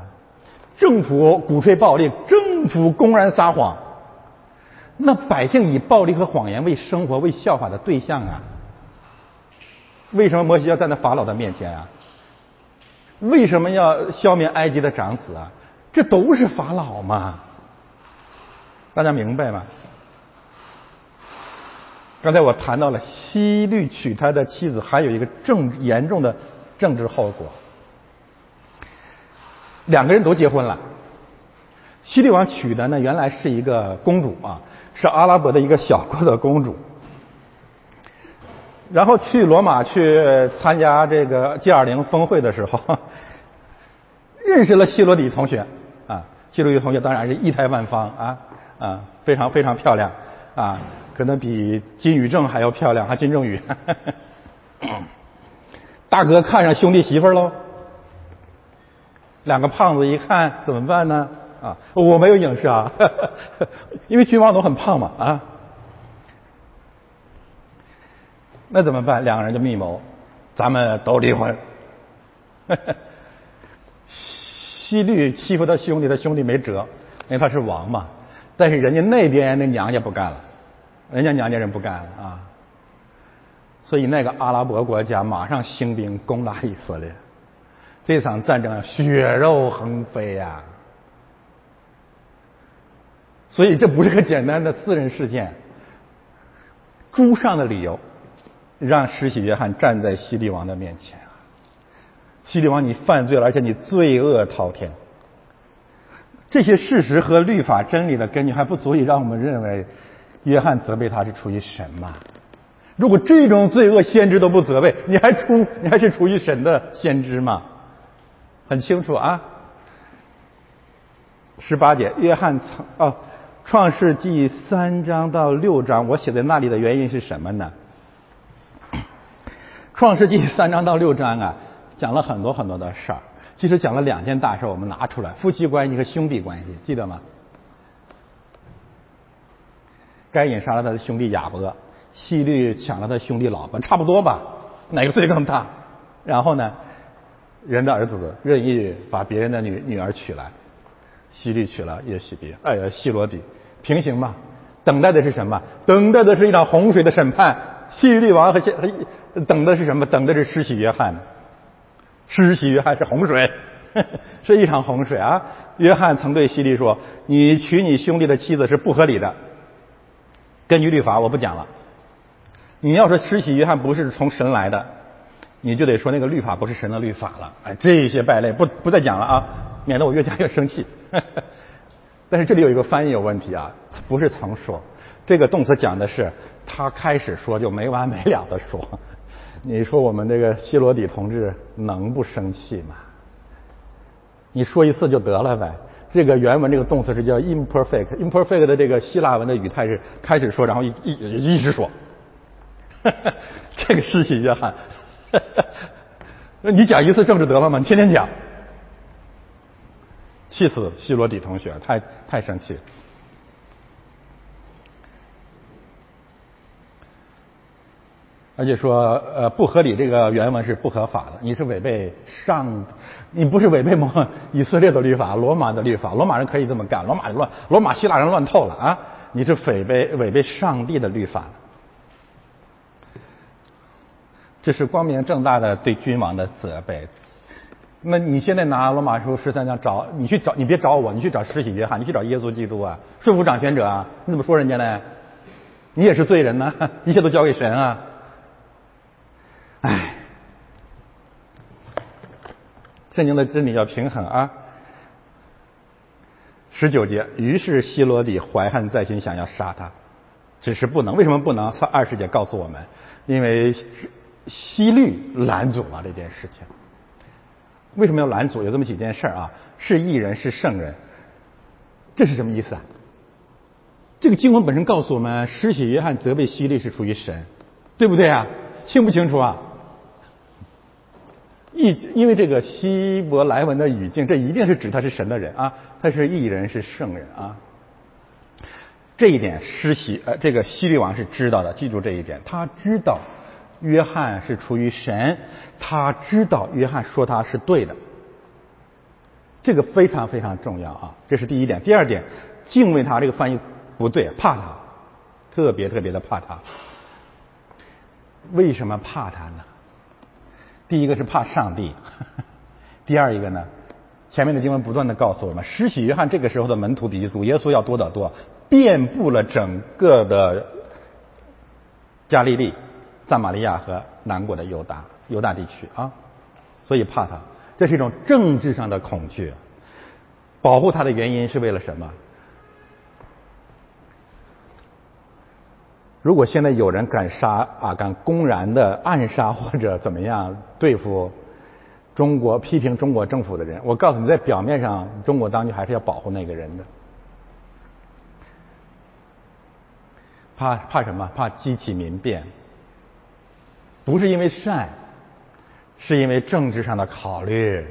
政府鼓吹暴力，政府公然撒谎，那百姓以暴力和谎言为生活、为效法的对象啊？为什么摩西要站在法老的面前啊？为什么要消灭埃及的长子啊？这都是法老嘛？大家明白吗？刚才我谈到了西律娶他的妻子，还有一个政严重的政治后果。两个人都结婚了。希律王娶的呢，原来是一个公主啊，是阿拉伯的一个小国的公主。然后去罗马去参加这个 G20 峰会的时候，认识了希罗底同学啊。希罗底同学当然是仪态万方啊啊，非常非常漂亮啊，可能比金宇正还要漂亮，还金正宇。大哥看上兄弟媳妇喽，两个胖子一看怎么办呢？啊，我没有影视啊，因为君王都很胖嘛啊。那怎么办？两个人就密谋，咱们都离婚。西律欺负他兄弟，他兄弟没辙，因为他是王嘛。但是人家那边那娘家不干了，人家娘家人不干了啊。所以那个阿拉伯国家马上兴兵攻打以色列，这场战争血肉横飞呀。所以这不是个简单的私人事件，诸上的理由。让施洗约翰站在西利王的面前啊！希律王，你犯罪了，而且你罪恶滔天。这些事实和律法真理的根据还不足以让我们认为约翰责备他是出于神吗？如果这种罪恶先知都不责备，你还出你还是出于神的先知吗？很清楚啊。十八节，约翰曾哦，创世纪三章到六章，我写在那里的原因是什么呢？创世纪三章到六章啊，讲了很多很多的事儿。其实讲了两件大事，我们拿出来：夫妻关系和兄弟关系，记得吗？该隐杀了他的兄弟亚伯，希律抢了他兄弟老婆，差不多吧？哪个罪更大？然后呢，人的儿子任意把别人的女女儿娶来，希律娶了耶喜别，哎呀，希罗底，平行吧？等待的是什么？等待的是一场洪水的审判。希律王和现等的是什么？等的是施洗约翰。施洗约翰是洪水，是一场洪水啊！约翰曾对希律说：“你娶你兄弟的妻子是不合理的。根据律法，我不讲了。你要说施洗约翰不是从神来的，你就得说那个律法不是神的律法了。哎，这些败类不不再讲了啊，免得我越讲越生气。但是这里有一个翻译有问题啊，不是曾说，这个动词讲的是。”他开始说就没完没了的说，你说我们这个希罗底同志能不生气吗？你说一次就得了呗。这个原文这个动词是叫 imperfect，imperfect 的这个希腊文的语态是开始说，然后一一一直说。这个事情约翰，那你讲一次政治得了吗？你天天讲，气死希罗底同学，太太生气。而且说，呃，不合理，这个原文是不合法的。你是违背上，你不是违背摩以色列的律法，罗马的律法，罗马人可以这么干，罗马乱，罗马希腊人乱透了啊！你是违背违背上帝的律法，这是光明正大的对君王的责备。那你现在拿罗马书十三章找，你去找，你别找我，你去找施洗约翰，你去找耶稣基督啊，顺服掌权者啊，你怎么说人家呢？你也是罪人呐，一切都交给神啊。唉，圣经的真理要平衡啊。十九节，于是希罗底怀恨在心，想要杀他，只是不能。为什么不能？从二十节告诉我们，因为希律拦阻了这件事情。为什么要拦阻？有这么几件事啊：是异人，是圣人。这是什么意思啊？这个经文本身告诉我们，施洗约翰责备希律是出于神，对不对啊？清不清楚啊？异，因为这个希伯来文的语境，这一定是指他是神的人啊，他是异人，是圣人啊。这一点，施洗呃，这个希律王是知道的，记住这一点，他知道约翰是出于神，他知道约翰说他是对的，这个非常非常重要啊，这是第一点。第二点，敬畏他这个翻译不对，怕他，特别特别的怕他。为什么怕他呢？第一个是怕上帝，第二一个呢，前面的经文不断的告诉我们，施洗约翰这个时候的门徒比主耶稣要多得多，遍布了整个的加利利、撒玛利亚和南国的犹大犹大地区啊，所以怕他，这是一种政治上的恐惧。保护他的原因是为了什么？如果现在有人敢杀啊，敢公然的暗杀或者怎么样对付中国、批评中国政府的人，我告诉你，在表面上，中国当局还是要保护那个人的。怕怕什么？怕激起民变，不是因为善，是因为政治上的考虑。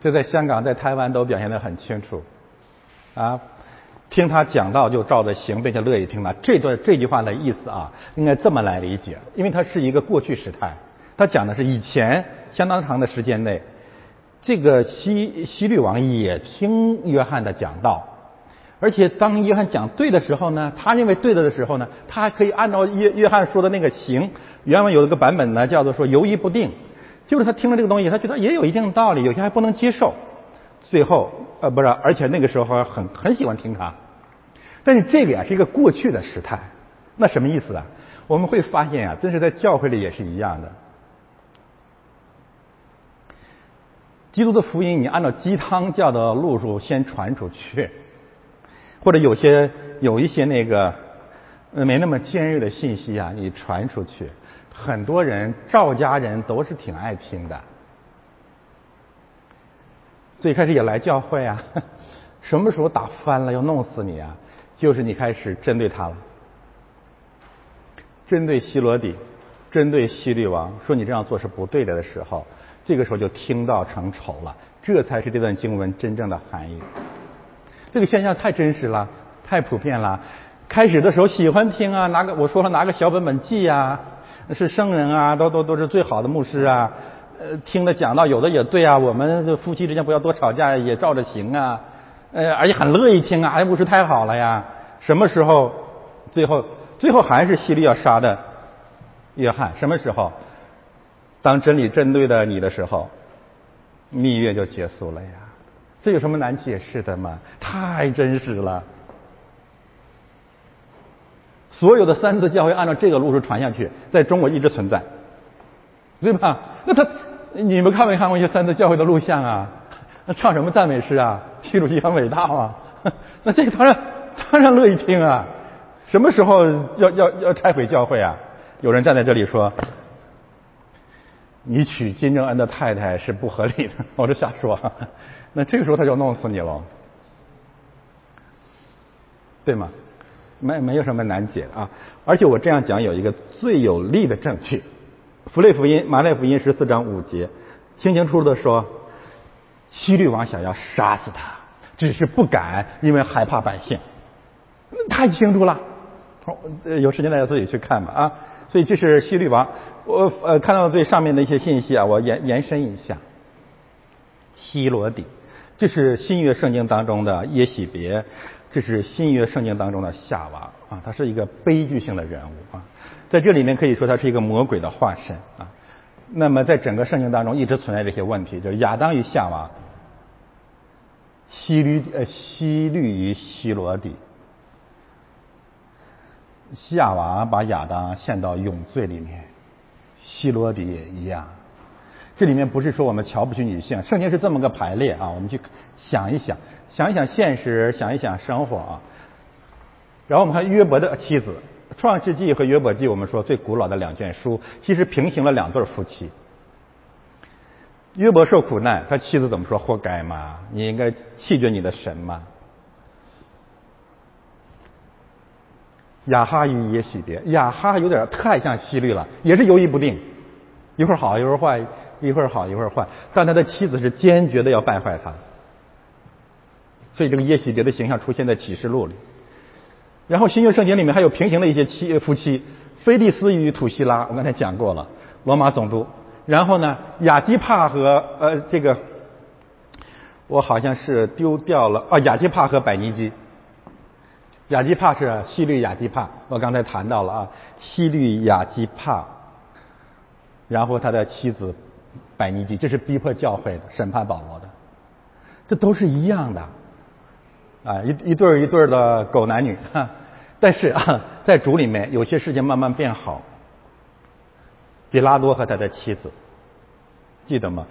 这在香港、在台湾都表现得很清楚，啊。听他讲道就照着行，并且乐意听他。这段这句话的意思啊，应该这么来理解，因为它是一个过去时态。他讲的是以前相当长的时间内，这个西西律王也听约翰的讲道，而且当约翰讲对的时候呢，他认为对的的时候呢，他还可以按照约约翰说的那个行。原文有一个版本呢，叫做说犹疑不定，就是他听了这个东西，他觉得也有一定的道理，有些还不能接受。最后，呃，不是，而且那个时候很很喜欢听他，但是这个呀是一个过去的时态，那什么意思啊？我们会发现啊，真是在教会里也是一样的。基督的福音，你按照鸡汤教的路数先传出去，或者有些有一些那个没那么尖锐的信息啊，你传出去，很多人赵家人都是挺爱听的。最开始也来教会啊，什么时候打翻了要弄死你啊？就是你开始针对他了，针对希罗底，针对希律王，说你这样做是不对的的时候，这个时候就听到成仇了。这才是这段经文真正的含义。这个现象太真实了，太普遍了。开始的时候喜欢听啊，拿个我说了拿个小本本记啊，是圣人啊，都都都是最好的牧师啊。呃，听了讲到有的也对啊，我们夫妻之间不要多吵架，也照着行啊。呃，而且很乐意听啊，哎，牧师太好了呀。什么时候？最后，最后还是希律要杀的约翰。什么时候？当真理针对的你的时候，蜜月就结束了呀。这有什么难解释的吗？太真实了。所有的三次教会按照这个路数传下去，在中国一直存在，对吧？那他。你们看没看过一些三次教会的录像啊？那唱什么赞美诗啊？习主席很伟大啊！那这个当然当然乐意听啊！什么时候要要要拆毁教会啊？有人站在这里说：“你娶金正恩的太太是不合理的。”我这瞎说。那这个时候他就弄死你了，对吗？没没有什么难解啊！而且我这样讲有一个最有力的证据。福类福音，马太福音十四章五节，清清楚楚的说，希律王想要杀死他，只是不敢，因为害怕百姓。太清楚了，有时间大家自己去看吧啊！所以这是希律王，我呃看到最上面的一些信息啊，我延延伸一下，希罗底，这是新约圣经当中的耶喜别，这是新约圣经当中的夏娃啊，他是一个悲剧性的人物啊。在这里面可以说他是一个魔鬼的化身啊。那么在整个圣经当中一直存在这些问题，就是亚当与夏娃，希律呃希律与希罗底，夏娃把亚当陷到永罪里面，希罗底也一样。这里面不是说我们瞧不起女性，圣经是这么个排列啊。我们去想一想，想一想现实，想一想生活啊。然后我们看约伯的妻子。创世纪和约伯记，我们说最古老的两卷书，其实平行了两对夫妻。约伯受苦难，他妻子怎么说？活该吗？你应该弃绝你的神吗？亚哈与耶喜别，亚哈有点太像希律了，也是犹豫不定，一会儿好一会儿坏，一会儿好一会儿坏。但他的妻子是坚决的要败坏他，所以这个耶喜别的形象出现在启示录里。然后新约圣经里面还有平行的一些妻夫妻，菲利斯与土希拉，我刚才讲过了，罗马总督。然后呢，亚基帕和呃这个，我好像是丢掉了啊，亚基帕和百尼基。亚基帕是西律亚基帕，我刚才谈到了啊，西律亚基帕。然后他的妻子百尼基，这是逼迫教会的，审判保罗的，这都是一样的。啊，一一对儿一对儿的狗男女，哈，但是啊，在主里面有些事情慢慢变好。比拉多和他的妻子，记得吗？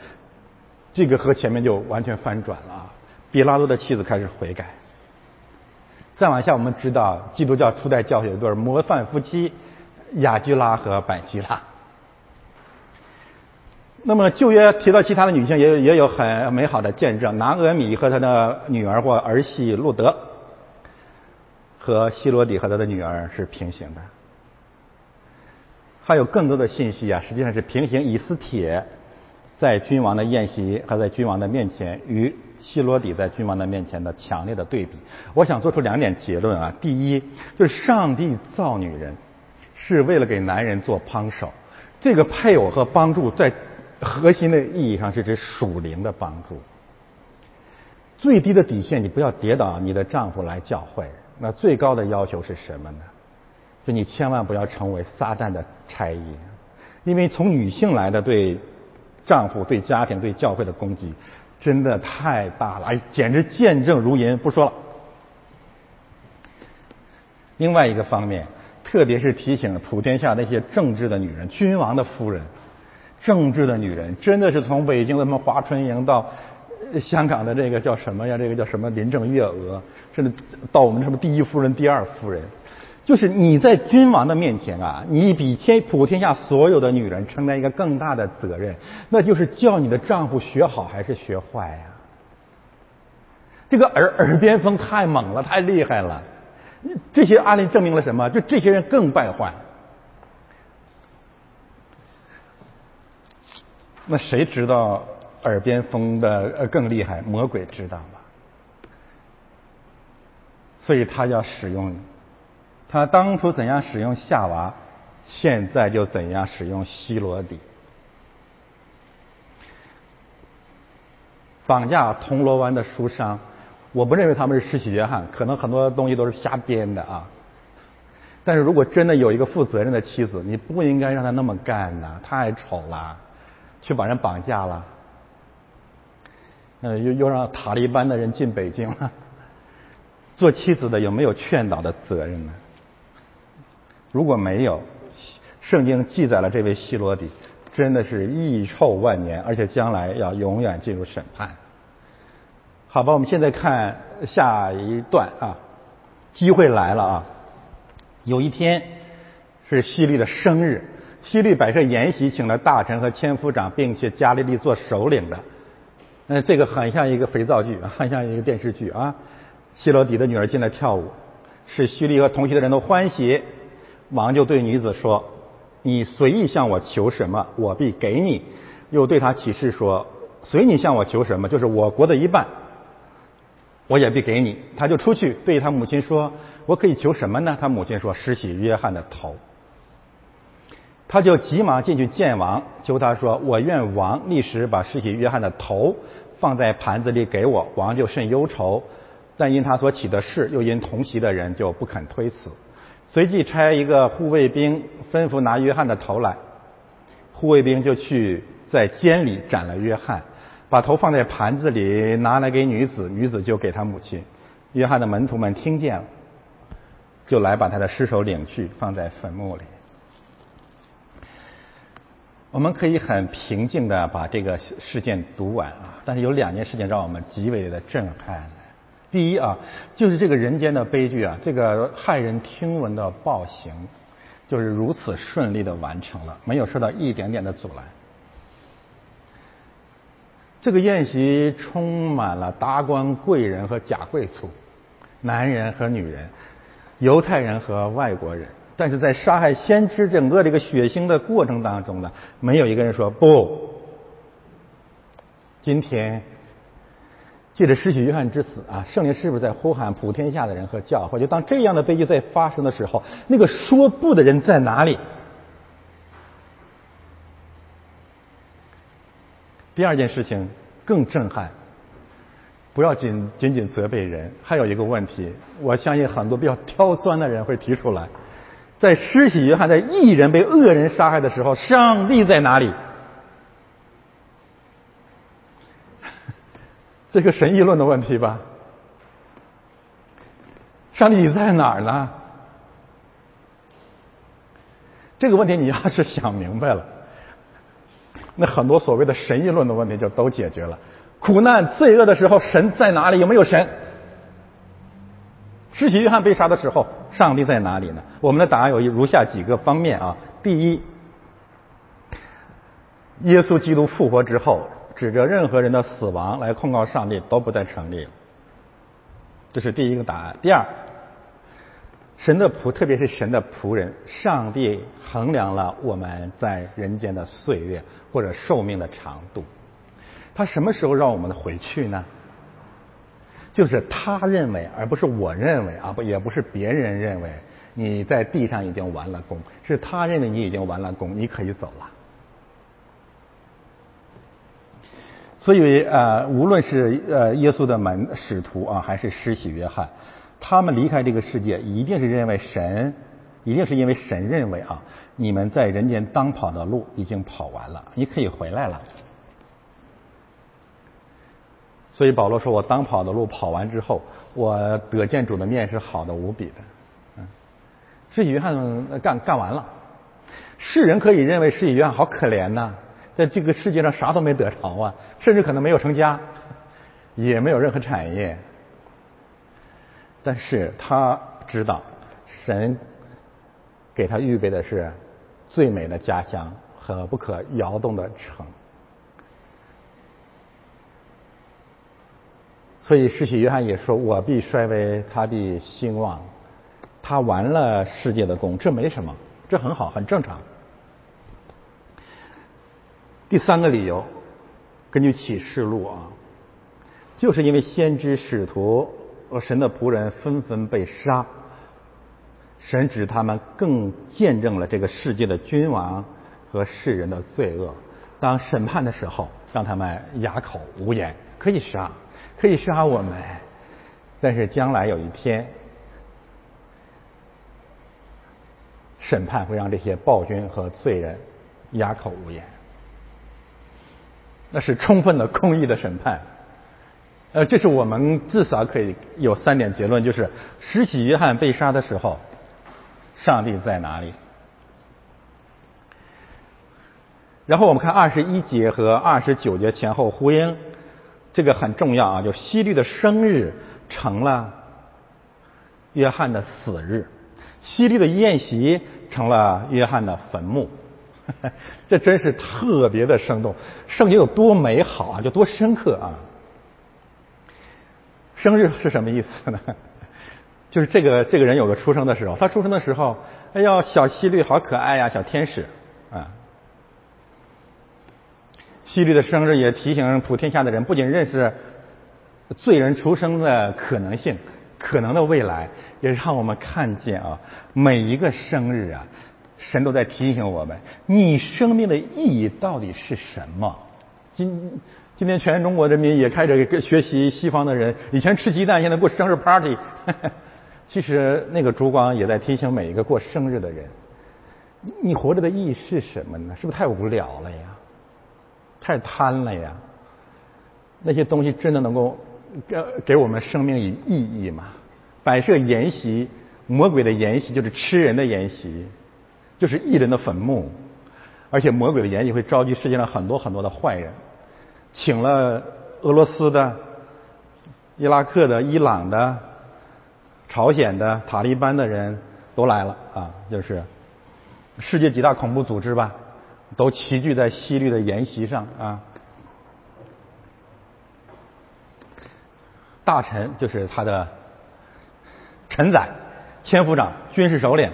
这个和前面就完全翻转了啊！比拉多的妻子开始悔改。再往下，我们知道基督教初代教会有对模范夫妻雅居拉和百基拉。那么旧约提到其他的女性，也有也有很美好的见证。拿俄米和他的女儿或儿媳路德，和希罗底和他的女儿是平行的。还有更多的信息啊，实际上是平行以斯帖在君王的宴席和在君王的面前与。希罗底在君王的面前的强烈的对比，我想做出两点结论啊。第一，就是上帝造女人是为了给男人做帮手，这个配偶和帮助在核心的意义上是指属灵的帮助。最低的底线，你不要跌倒你的丈夫来教会。那最高的要求是什么呢？就你千万不要成为撒旦的差役，因为从女性来的对丈夫、对家庭、对教会的攻击。真的太大了，哎，简直见证如银。不说了。另外一个方面，特别是提醒普天下那些正直的女人，君王的夫人，政治的女人，真的是从北京的什么华春莹到香港的这个叫什么呀？这个叫什么林郑月娥，甚至到我们什么第一夫人、第二夫人。就是你在君王的面前啊，你比天普天下所有的女人承担一个更大的责任，那就是叫你的丈夫学好还是学坏呀？这个耳耳边风太猛了，太厉害了。这些案例证明了什么？就这些人更败坏。那谁知道耳边风的呃更厉害？魔鬼知道吗？所以他要使用。他当初怎样使用夏娃，现在就怎样使用希罗底。绑架铜锣湾的书商，我不认为他们是施洗约翰，可能很多东西都是瞎编的啊。但是如果真的有一个负责任的妻子，你不应该让他那么干呐，太丑了，去把人绑架了，呃，又又让塔利班的人进北京了。做妻子的有没有劝导的责任呢？如果没有，圣经记载了这位希罗底，真的是遗臭万年，而且将来要永远进入审判。好吧，我们现在看下一段啊，机会来了啊！有一天是希利的生日，希律摆设筵席，请了大臣和千夫长，并且加利利做首领的。嗯，这个很像一个肥皂剧，很像一个电视剧啊。希罗底的女儿进来跳舞，使希律和同席的人都欢喜。王就对女子说：“你随意向我求什么，我必给你。”又对他起誓说：“随你向我求什么，就是我国的一半，我也必给你。”他就出去对他母亲说：“我可以求什么呢？”他母亲说：“施洗约翰的头。”他就急忙进去见王，求他说：“我愿王立时把施洗约翰的头放在盘子里给我。”王就甚忧愁，但因他所起的事，又因同席的人，就不肯推辞。随即差一个护卫兵吩咐拿约翰的头来，护卫兵就去在监里斩了约翰，把头放在盘子里拿来给女子，女子就给他母亲。约翰的门徒们听见了，就来把他的尸首领去放在坟墓里。我们可以很平静的把这个事件读完啊，但是有两件事情让我们极为的震撼。第一啊，就是这个人间的悲剧啊，这个骇人听闻的暴行，就是如此顺利的完成了，没有受到一点点的阻拦。这个宴席充满了达官贵人和假贵族，男人和女人，犹太人和外国人，但是在杀害先知整个这个血腥的过程当中呢，没有一个人说不，今天。借着失去约翰之死啊，圣灵是不是在呼喊普天下的人和教会？就当这样的悲剧在发生的时候，那个说不的人在哪里？第二件事情更震撼，不要仅仅仅责备人，还有一个问题，我相信很多比较刁钻的人会提出来：在施洗约翰在异人被恶人杀害的时候，上帝在哪里？这个神议论的问题吧，上帝在哪儿呢？这个问题你要是想明白了，那很多所谓的神议论的问题就都解决了。苦难、罪恶的时候，神在哪里？有没有神？施洗约翰被杀的时候，上帝在哪里呢？我们的答案有如下几个方面啊。第一，耶稣基督复活之后，指着任何人的死亡来控告上帝都不再成立。这是第一个答案。第二，神的仆，特别是神的仆人，上帝衡量了我们在人间的岁月或者寿命的长度，他什么时候让我们回去呢？就是他认为，而不是我认为啊，不也不是别人认为你在地上已经完了功，是他认为你已经完了功，你可以走了。所以呃，无论是呃耶稣的门使徒啊，还是施洗约翰，他们离开这个世界，一定是认为神，一定是因为神认为啊，你们在人间当跑的路已经跑完了，你可以回来了。所以保罗说：“我当跑的路跑完之后，我得见主的面是好的无比的。”嗯，施洗约翰干干完了，世人可以认为施洗约翰好可怜呐，在这个世界上啥都没得着啊，甚至可能没有成家，也没有任何产业。但是他知道，神给他预备的是最美的家乡和不可摇动的城。所以，世袭约翰也说：“我必衰微，他必兴旺。他完了世界的功，这没什么，这很好，很正常。”第三个理由，根据启示录啊，就是因为先知、使徒和神的仆人纷纷被杀，神指他们更见证了这个世界的君王和世人的罪恶。当审判的时候，让他们哑口无言，可以杀。可以杀我们，但是将来有一天，审判会让这些暴君和罪人哑口无言。那是充分的公义的审判。呃，这是我们至少可以有三点结论：就是施洗约翰被杀的时候，上帝在哪里？然后我们看二十一节和二十九节前后呼应。这个很重要啊！就希律的生日成了约翰的死日，希律的宴席成了约翰的坟墓，这真是特别的生动。圣经有多美好啊，就多深刻啊！生日是什么意思呢？就是这个这个人有个出生的时候，他出生的时候，哎呀，小希律好可爱呀，小天使啊。希律的生日也提醒普天下的人，不仅认识罪人出生的可能性、可能的未来，也让我们看见啊，每一个生日啊，神都在提醒我们，你生命的意义到底是什么？今今天全中国人民也开始学习西方的人，以前吃鸡蛋，现在过生日 party。其实那个烛光也在提醒每一个过生日的人，你活着的意义是什么呢？是不是太无聊了呀？太贪了呀！那些东西真的能够给给我们生命以意义吗？摆设筵席，魔鬼的筵席就是吃人的筵席，就是异人的坟墓。而且魔鬼的筵席会召集世界上很多很多的坏人，请了俄罗斯的、伊拉克的、伊朗的、朝鲜的、塔利班的人都来了啊！就是世界几大恐怖组织吧。都齐聚在西律的筵席上啊！大臣就是他的臣宰、千夫长、军事首领，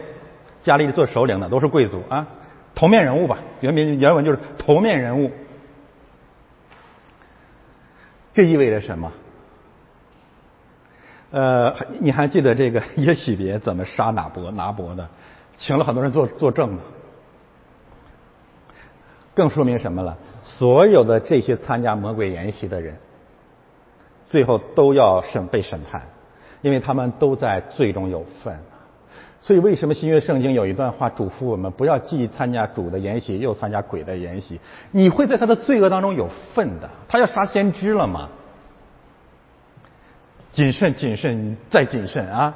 家里做首领的都是贵族啊，头面人物吧？原名原文就是头面人物。这意味着什么？呃，你还记得这个 耶喜别怎么杀拿伯拿伯的？请了很多人作作证吗？更说明什么了？所有的这些参加魔鬼研习的人，最后都要审被审判，因为他们都在罪中有份。所以，为什么新约圣经有一段话嘱咐我们，不要既参加主的研习，又参加鬼的研习？你会在他的罪恶当中有份的。他要杀先知了吗？谨慎，谨慎，再谨慎啊！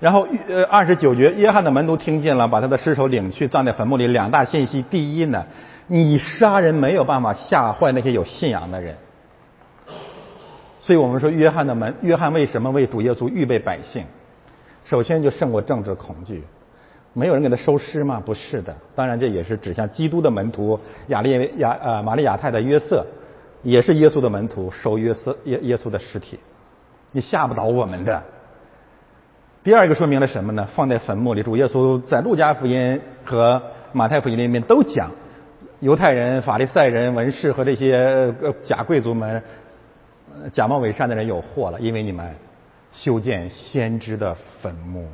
然后，呃，二十九节，约翰的门徒听见了，把他的尸首领去葬在坟墓里。两大信息：第一呢。你杀人没有办法吓坏那些有信仰的人。所以我们说，约翰的门，约翰为什么为主耶稣预备百姓？首先就胜过政治恐惧，没有人给他收尸吗？不是的，当然这也是指向基督的门徒亚利亚呃玛利亚太太约瑟，也是耶稣的门徒收约瑟耶耶稣的尸体，你吓不倒我们的。第二个说明了什么呢？放在坟墓里，主耶稣在路加福音和马太福音里面都讲，犹太人、法利赛人、文士和这些呃假贵族们。假冒伪善的人有祸了，因为你们修建先知的坟墓。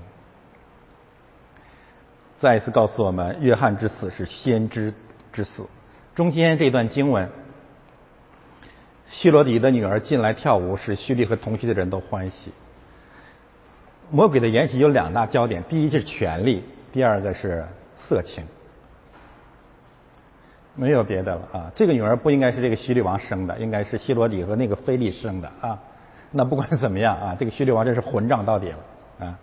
再一次告诉我们，约翰之死是先知之死。中间这段经文，希罗底的女儿进来跳舞，使叙利和同期的人都欢喜。魔鬼的言行有两大焦点：第一是权力，第二个是色情。没有别的了啊！这个女儿不应该是这个希律王生的，应该是希罗底和那个菲利生的啊。那不管怎么样啊，这个希律王真是混账到底了啊！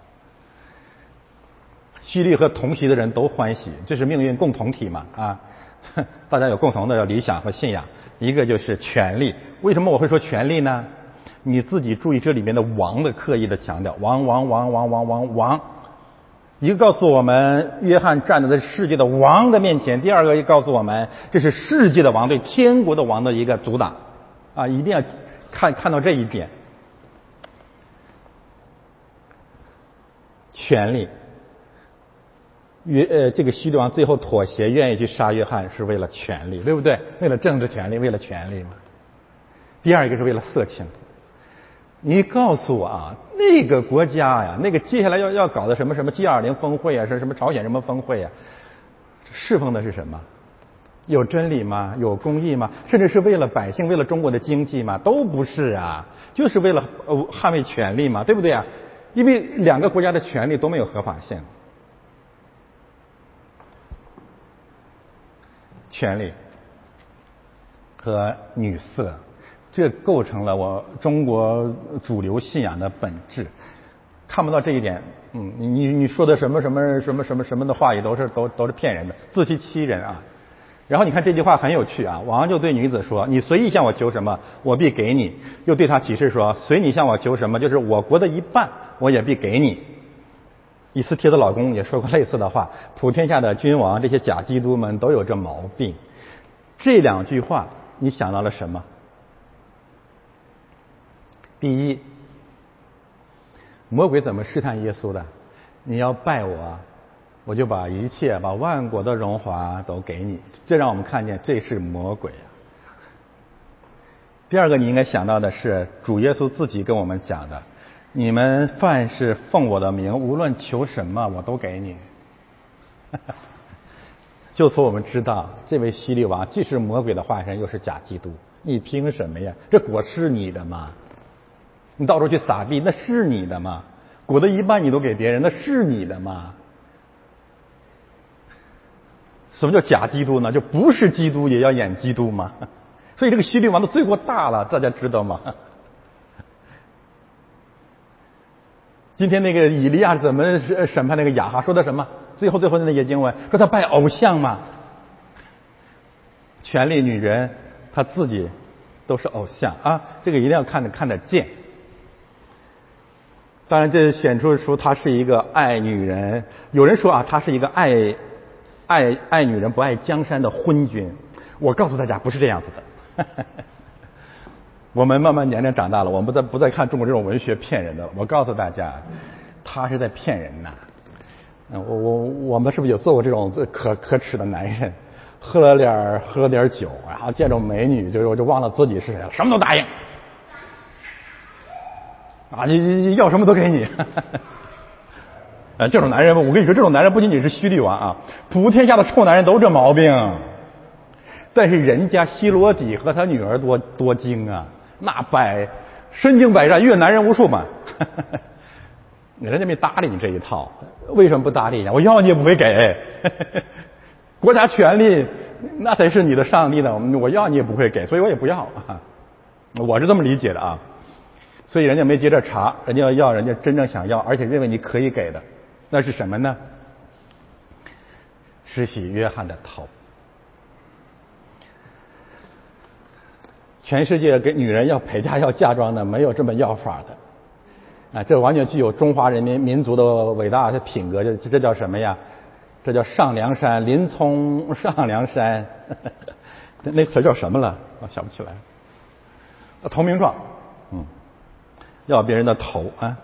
希律和同席的人都欢喜，这是命运共同体嘛啊！大家有共同的理想和信仰，一个就是权力。为什么我会说权力呢？你自己注意这里面的“王”的刻意的强调，王王王王王王王。一个告诉我们，约翰站在世界的王的面前；第二个又告诉我们，这是世界的王对天国的王的一个阻挡。啊，一定要看看到这一点。权力，约呃，这个希律王最后妥协，愿意去杀约翰，是为了权力，对不对？为了政治权利，为了权力嘛。第二一个是为了色情。你告诉我啊，那个国家呀，那个接下来要要搞的什么什么 G 二零峰会啊，是什么朝鲜什么峰会啊？侍奉的是什么？有真理吗？有公义吗？甚至是为了百姓，为了中国的经济吗？都不是啊，就是为了呃捍卫权利嘛，对不对啊？因为两个国家的权利都没有合法性，权利和女色。这构成了我中国主流信仰的本质，看不到这一点，嗯，你你你说的什么什么什么什么什么的话语都是都都是骗人的，自欺欺人啊！然后你看这句话很有趣啊，王就对女子说：“你随意向我求什么，我必给你。”又对他启示说：“随你向我求什么，就是我国的一半，我也必给你。”以斯帖的老公也说过类似的话。普天下的君王，这些假基督们都有这毛病。这两句话，你想到了什么？第一，魔鬼怎么试探耶稣的？你要拜我，我就把一切、把万国的荣华都给你。这让我们看见这是魔鬼啊。第二个，你应该想到的是主耶稣自己跟我们讲的：你们凡是奉我的名，无论求什么，我都给你。就此我们知道，这位希律王既是魔鬼的化身，又是假基督。你凭什么呀？这果是你的吗？你到处去撒币，那是你的吗？果的一半你都给别人，那是你的吗？什么叫假基督呢？就不是基督也要演基督吗？所以这个希律王的罪过大了，大家知道吗？今天那个以利亚怎么审判那个亚哈？说的什么？最后最后的那些经文说他拜偶像嘛？权力女人，她自己都是偶像啊！这个一定要看得看得见。当然，这显出出他是一个爱女人。有人说啊，他是一个爱爱爱女人不爱江山的昏君。我告诉大家，不是这样子的。我们慢慢年龄长大了，我们不再不再看中国这种文学骗人的了。我告诉大家，他是在骗人呐。我我我们是不是有做过这种可可耻的男人？喝了点喝了点酒，然后见着美女就我就忘了自己是谁了，什么都答应。啊，你你要什么都给你，啊，这种男人，我跟你说，这种男人不仅仅是虚地王啊，普天下的臭男人都这毛病。但是人家希罗底和他女儿多多精啊，那百身经百战，阅男人无数嘛，人家没搭理你这一套，为什么不搭理呀？我要你也不会给，国家权力那才是你的上帝呢，我要你也不会给，所以我也不要，我是这么理解的啊。所以人家没接着查，人家要要人家真正想要，而且认为你可以给的，那是什么呢？施洗约翰的头。全世界给女人要陪嫁要嫁妆的，没有这么要法的，啊，这完全具有中华人民民族的伟大的品格，这这叫什么呀？这叫上梁山，林冲上梁山，那词叫什么了？我想不起来。投名状，要别人的头啊，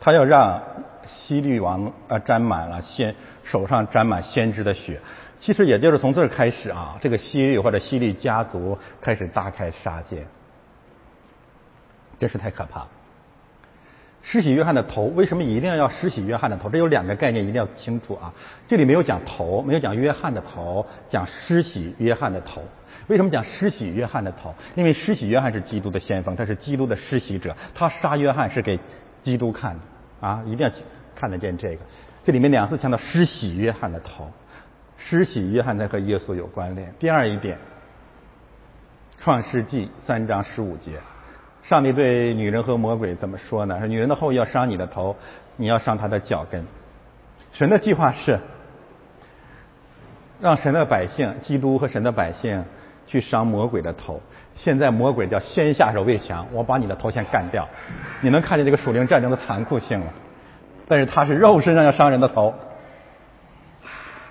他要让西律王啊沾满了先手上沾满先知的血。其实也就是从这儿开始啊，这个西律或者西律家族开始大开杀戒，真是太可怕了。施洗约翰的头为什么一定要要施洗约翰的头？这有两个概念一定要清楚啊。这里没有讲头，没有讲约翰的头，讲施洗约翰的头。为什么讲施洗约翰的头？因为施洗约翰是基督的先锋，他是基督的施洗者，他杀约翰是给基督看的啊，一定要看得见这个。这里面两次强调施洗约翰的头。施洗约翰才和耶稣有关联。第二一点，《创世纪》三章十五节，上帝对女人和魔鬼怎么说呢？说女人的后裔要伤你的头，你要伤她的脚跟。神的计划是让神的百姓，基督和神的百姓去伤魔鬼的头。现在魔鬼叫先下手为强，我把你的头先干掉。你能看见这个属灵战争的残酷性了？但是他是肉身上要伤人的头。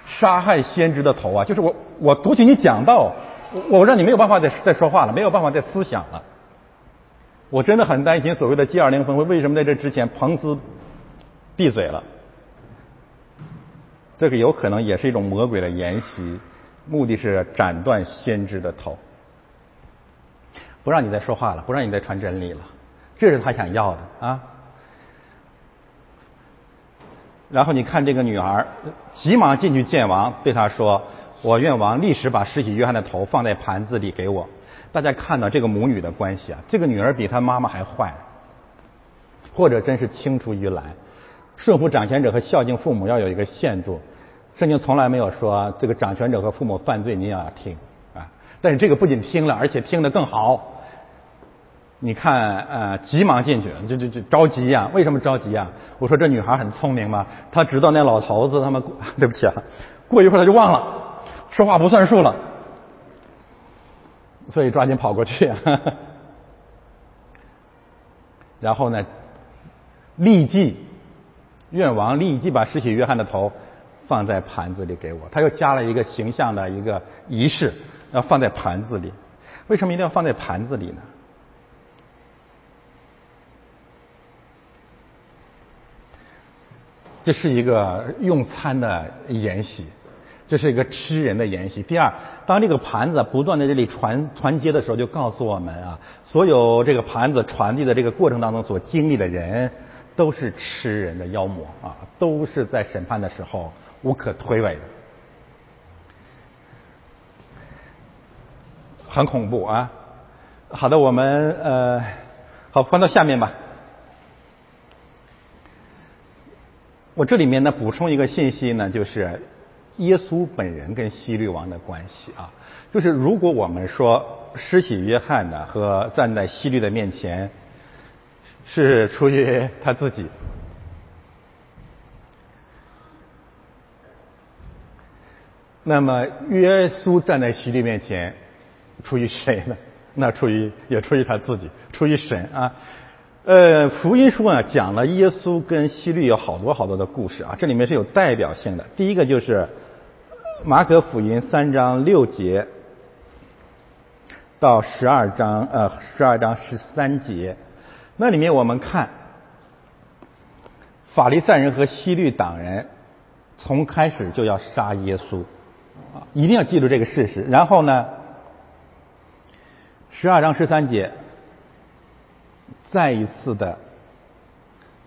杀害先知的头啊！就是我，我读起你讲道，我我让你没有办法再再说话了，没有办法再思想了。我真的很担心所谓的 G 二零峰会为什么在这之前彭斯闭嘴了？这个有可能也是一种魔鬼的研习，目的是斩断先知的头，不让你再说话了，不让你再传真理了，这是他想要的啊。然后你看这个女儿，急忙进去见王，对他说：“我愿王立时把施洗约翰的头放在盘子里给我。”大家看到这个母女的关系啊，这个女儿比她妈妈还坏，或者真是青出于蓝。顺服掌权者和孝敬父母要有一个限度，圣经从来没有说这个掌权者和父母犯罪你要听啊。但是这个不仅听了，而且听得更好。你看，呃，急忙进去，就就就着急呀？为什么着急呀？我说这女孩很聪明嘛，她知道那老头子他们，对不起啊，过一会儿她就忘了，说话不算数了，所以抓紧跑过去。然后呢，立即愿王立即把施洗约翰的头放在盘子里给我。他又加了一个形象的一个仪式，要放在盘子里。为什么一定要放在盘子里呢？这是一个用餐的筵席，这是一个吃人的筵席。第二，当这个盘子不断在这里传传接的时候，就告诉我们啊，所有这个盘子传递的这个过程当中所经历的人，都是吃人的妖魔啊，都是在审判的时候无可推诿的，很恐怖啊。好的，我们呃，好翻到下面吧。我这里面呢补充一个信息呢，就是耶稣本人跟希律王的关系啊，就是如果我们说施洗约翰呢和站在希律的面前是出于他自己，那么耶稣站在希律面前出于谁呢？那出于也出于他自己，出于神啊。呃，福音书啊讲了耶稣跟希律有好多好多的故事啊，这里面是有代表性的。第一个就是马可福音三章六节到十二章呃十二章十三节，那里面我们看法利赛人和希律党人从开始就要杀耶稣啊，一定要记住这个事实。然后呢，十二章十三节。再一次的，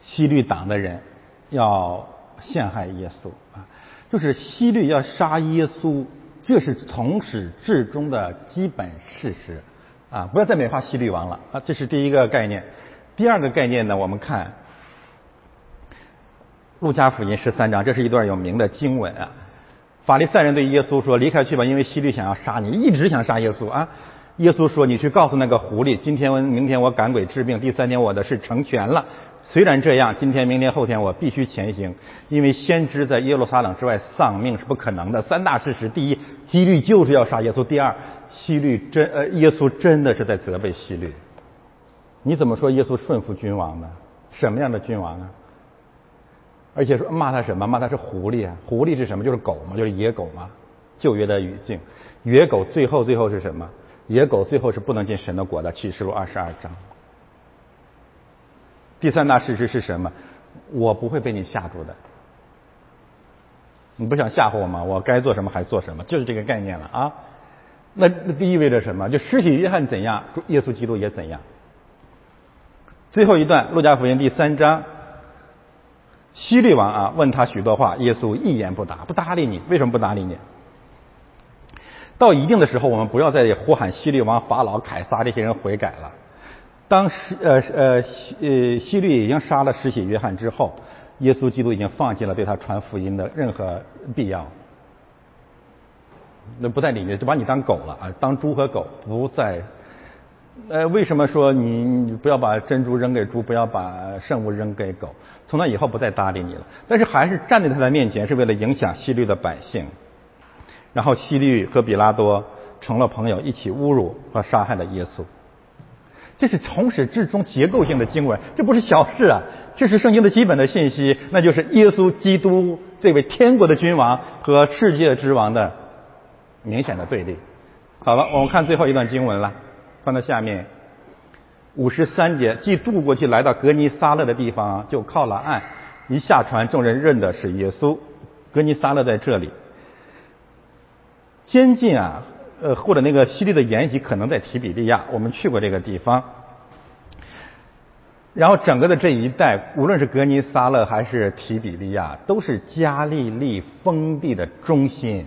西律党的人要陷害耶稣啊，就是西律要杀耶稣，这是从始至终的基本事实啊！不要再美化西律王了啊！这是第一个概念。第二个概念呢，我们看路加福音十三章，这是一段有名的经文啊。法利赛人对耶稣说：“离开去吧，因为西律想要杀你，一直想杀耶稣啊。”耶稣说：“你去告诉那个狐狸，今天、明天我赶鬼治病，第三天我的事成全了。虽然这样，今天、明天、后天我必须前行，因为先知在耶路撒冷之外丧命是不可能的。三大事实：第一，几率就是要杀耶稣；第二，希律真呃，耶稣真的是在责备希律。你怎么说耶稣顺服君王呢？什么样的君王呢？而且说骂他什么？骂他是狐狸啊！狐狸是什么？就是狗嘛，就是野狗嘛。旧约的语境，野狗最后最后是什么？野狗最后是不能进神的国的。启示录二十二章。第三大事实是什么？我不会被你吓住的。你不想吓唬我吗？我该做什么还做什么，就是这个概念了啊。那那意味着什么？就尸体约翰怎样，耶稣基督也怎样。最后一段，路加福音第三章，希律王啊问他许多话，耶稣一言不答，不搭理你。为什么不搭理你？到一定的时候，我们不要再呼喊希律王、法老、凯撒这些人悔改了。当时呃呃希呃希律已经杀了施洗约翰之后，耶稣基督已经放弃了对他传福音的任何必要。那不在里面，就把你当狗了啊，当猪和狗，不在。呃，为什么说你你不要把珍珠扔给猪，不要把圣物扔给狗？从那以后不再搭理你了。但是还是站在他的面前，是为了影响希律的百姓。然后希律和比拉多成了朋友，一起侮辱和杀害了耶稣。这是从始至终结构性的经文，这不是小事啊！这是圣经的基本的信息，那就是耶稣基督这位天国的君王和世界之王的。明显的对立。好了，我们看最后一段经文了，放到下面五十三节。既渡过去来到格尼撒勒的地方，就靠了岸。一下船，众人认的是耶稣。格尼撒勒在这里。监禁啊，呃，或者那个西利的沿袭可能在提比利亚，我们去过这个地方。然后整个的这一带，无论是格尼撒勒还是提比利亚，都是加利利封地的中心。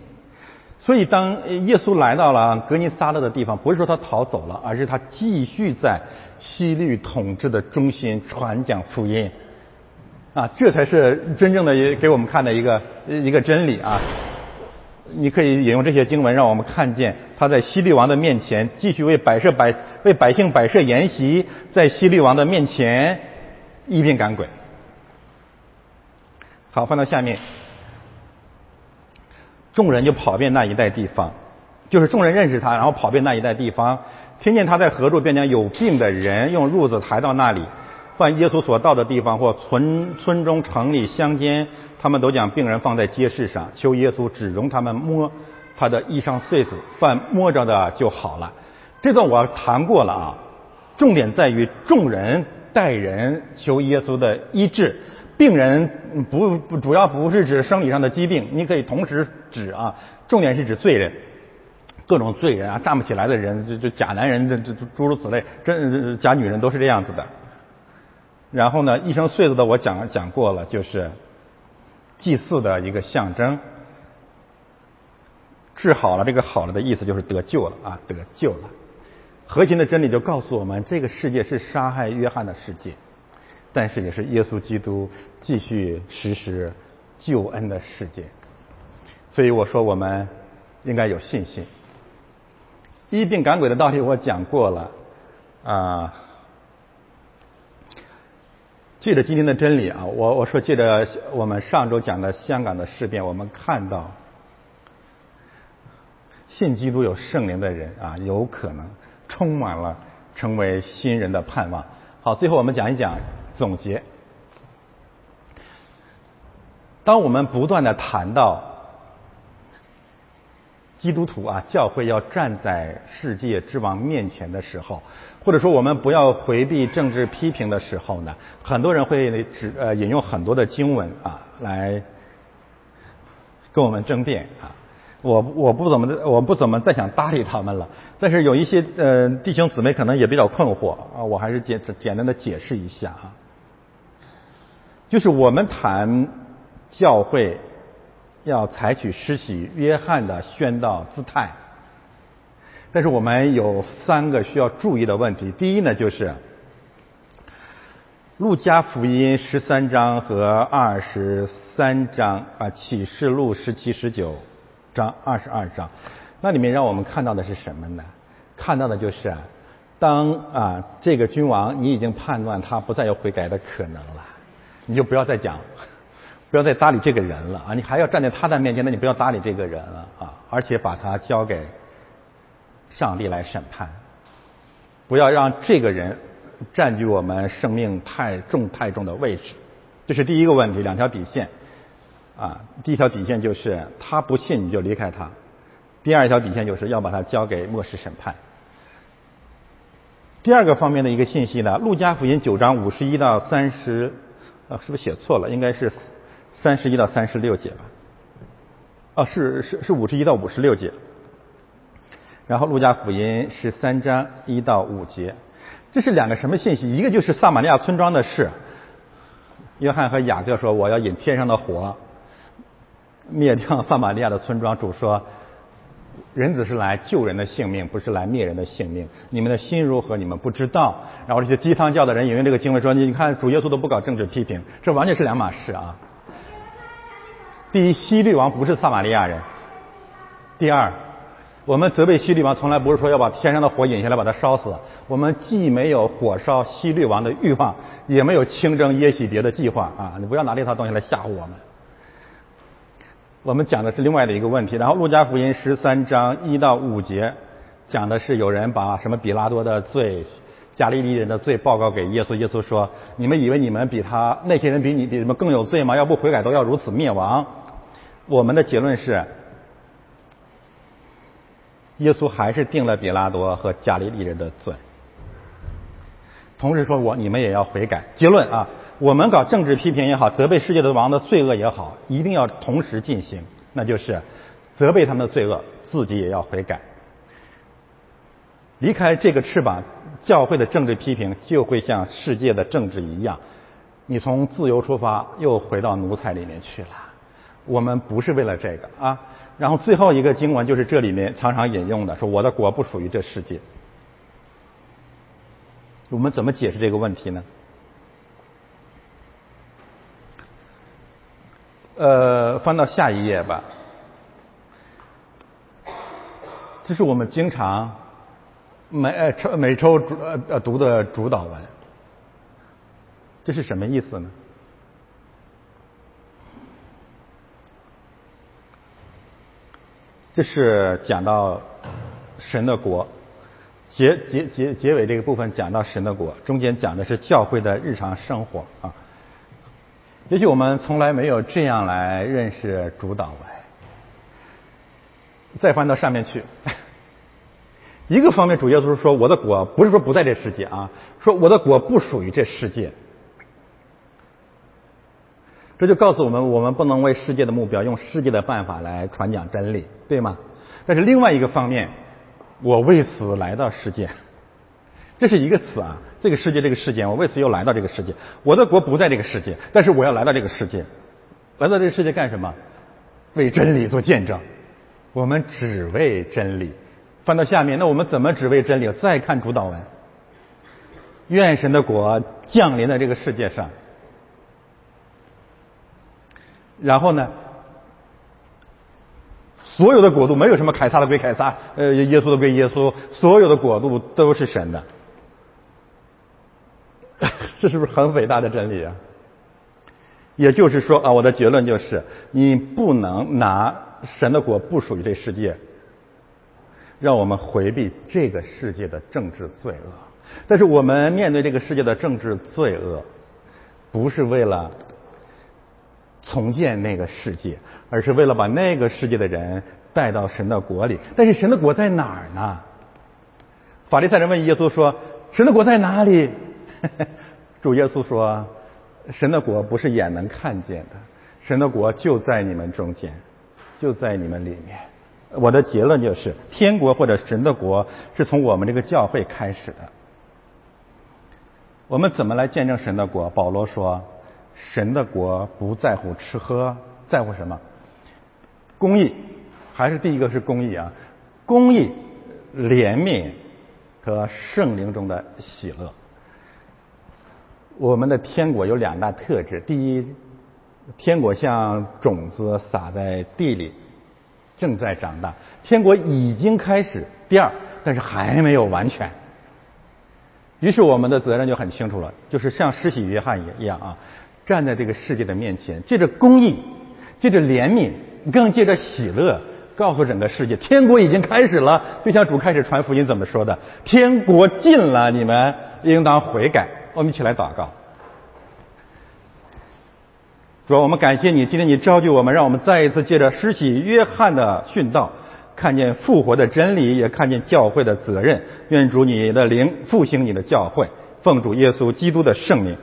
所以，当耶稣来到了格尼撒勒的地方，不是说他逃走了，而是他继续在西律统治的中心传讲福音，啊，这才是真正的也给我们看的一个一个真理啊！你可以引用这些经文，让我们看见他在西律王的面前继续为摆设百为百姓摆设筵席，在西律王的面前一并赶鬼。好，放到下面。众人就跑遍那一带地方，就是众人认识他，然后跑遍那一带地方，听见他在河中便将有病的人用褥子抬到那里，凡耶稣所到的地方或村村中城里乡间，他们都将病人放在街市上，求耶稣只容他们摸他的衣裳穗子，凡摸着的就好了。这段我谈过了啊，重点在于众人待人求耶稣的医治。病人不不主要不是指生理上的疾病，你可以同时指啊，重点是指罪人，各种罪人啊，站不起来的人，就就假男人，这这诸如此类，真假女人都是这样子的。然后呢，一生穗子的我讲讲过了，就是祭祀的一个象征，治好了这个好了的意思就是得救了啊，得救了。核心的真理就告诉我们，这个世界是杀害约翰的世界。但是也是耶稣基督继续实施救恩的世界，所以我说我们应该有信心。医病赶鬼的道理我讲过了啊，借着今天的真理啊，我我说借着我们上周讲的香港的事变，我们看到信基督有圣灵的人啊，有可能充满了成为新人的盼望。好，最后我们讲一讲。总结：当我们不断的谈到基督徒啊，教会要站在世界之王面前的时候，或者说我们不要回避政治批评的时候呢，很多人会指呃引用很多的经文啊来跟我们争辩啊。我我不怎么的我不怎么再想搭理他们了。但是有一些呃弟兄姊妹可能也比较困惑啊，我还是简简单的解释一下啊。就是我们谈教会要采取施洗约翰的宣道姿态，但是我们有三个需要注意的问题。第一呢，就是路加福音十三章和二十三章啊，启示录十七、十九章、二十二章，那里面让我们看到的是什么呢？看到的就是当啊这个君王，你已经判断他不再有悔改的可能了。你就不要再讲，不要再搭理这个人了啊！你还要站在他的面前，那你不要搭理这个人了啊！而且把他交给上帝来审判，不要让这个人占据我们生命太重太重的位置。这是第一个问题，两条底线啊。第一条底线就是他不信你就离开他；第二条底线就是要把他交给末世审判。第二个方面的一个信息呢，《路加福音》九章五十一到三十，啊，是不是写错了？应该是三十一到三十六节吧？哦，是是是五十一到五十六节。然后《路加福音》是三章一到五节，这是两个什么信息？一个就是撒玛利亚村庄的事。约翰和雅各说：“我要引天上的火灭掉撒玛利亚的村庄。”主说。人子是来救人的性命，不是来灭人的性命。你们的心如何？你们不知道。然后这些鸡汤教的人引用这个经文说：“你看，主耶稣都不搞政治批评，这完全是两码事啊。”第一，西律王不是撒玛利亚人。第二，我们责备西律王，从来不是说要把天上的火引下来把他烧死。我们既没有火烧西律王的欲望，也没有清蒸耶洗别的计划啊！你不要拿这套东西来吓唬我们。我们讲的是另外的一个问题，然后《路加福音》十三章一到五节讲的是有人把什么比拉多的罪、加利利人的罪报告给耶稣，耶稣说：“你们以为你们比他那些人比你比什么更有罪吗？要不悔改都要如此灭亡。”我们的结论是，耶稣还是定了比拉多和加利利人的罪，同时说我你们也要悔改。结论啊。我们搞政治批评也好，责备世界的王的罪恶也好，一定要同时进行，那就是责备他们的罪恶，自己也要悔改。离开这个翅膀，教会的政治批评就会像世界的政治一样，你从自由出发，又回到奴才里面去了。我们不是为了这个啊。然后最后一个经文就是这里面常常引用的，说我的国不属于这世界。我们怎么解释这个问题呢？呃，翻到下一页吧。这是我们经常每呃每周呃读的主导文。这是什么意思呢？这是讲到神的国，结结结结尾这个部分讲到神的国，中间讲的是教会的日常生活啊。也许我们从来没有这样来认识主导文。再翻到上面去，一个方面，主耶稣说：“我的果不是说不在这世界啊，说我的果不属于这世界。”这就告诉我们，我们不能为世界的目标用世界的办法来传讲真理，对吗？但是另外一个方面，我为此来到世界。这是一个词啊，这个世界，这个世界，我为此又来到这个世界。我的国不在这个世界，但是我要来到这个世界，来到这个世界干什么？为真理做见证。我们只为真理。翻到下面，那我们怎么只为真理？再看主导文，愿神的国降临在这个世界上。然后呢，所有的国度没有什么凯撒的归凯撒，呃，耶稣的归耶稣，所有的国度都是神的。这 是不是很伟大的真理啊？也就是说啊，我的结论就是，你不能拿神的国不属于这世界，让我们回避这个世界的政治罪恶。但是我们面对这个世界的政治罪恶，不是为了重建那个世界，而是为了把那个世界的人带到神的国里。但是神的国在哪儿呢？法利赛人问耶稣说：“神的国在哪里？” 主耶稣说：“神的国不是眼能看见的，神的国就在你们中间，就在你们里面。”我的结论就是，天国或者神的国是从我们这个教会开始的。我们怎么来见证神的国？保罗说：“神的国不在乎吃喝，在乎什么？公义，还是第一个是公义啊？公义、怜悯和圣灵中的喜乐。”我们的天国有两大特质：第一，天国像种子撒在地里，正在长大；天国已经开始。第二，但是还没有完全。于是我们的责任就很清楚了，就是像施洗约翰一样啊，站在这个世界的面前，借着公义，借着怜悯，更借着喜乐，告诉整个世界，天国已经开始了。就像主开始传福音怎么说的：“天国近了，你们应当悔改。”我们一起来祷告。主，我们感谢你，今天你召集我们，让我们再一次借着施洗约翰的殉道，看见复活的真理，也看见教会的责任。愿主你的灵复兴你的教会，奉主耶稣基督的圣名。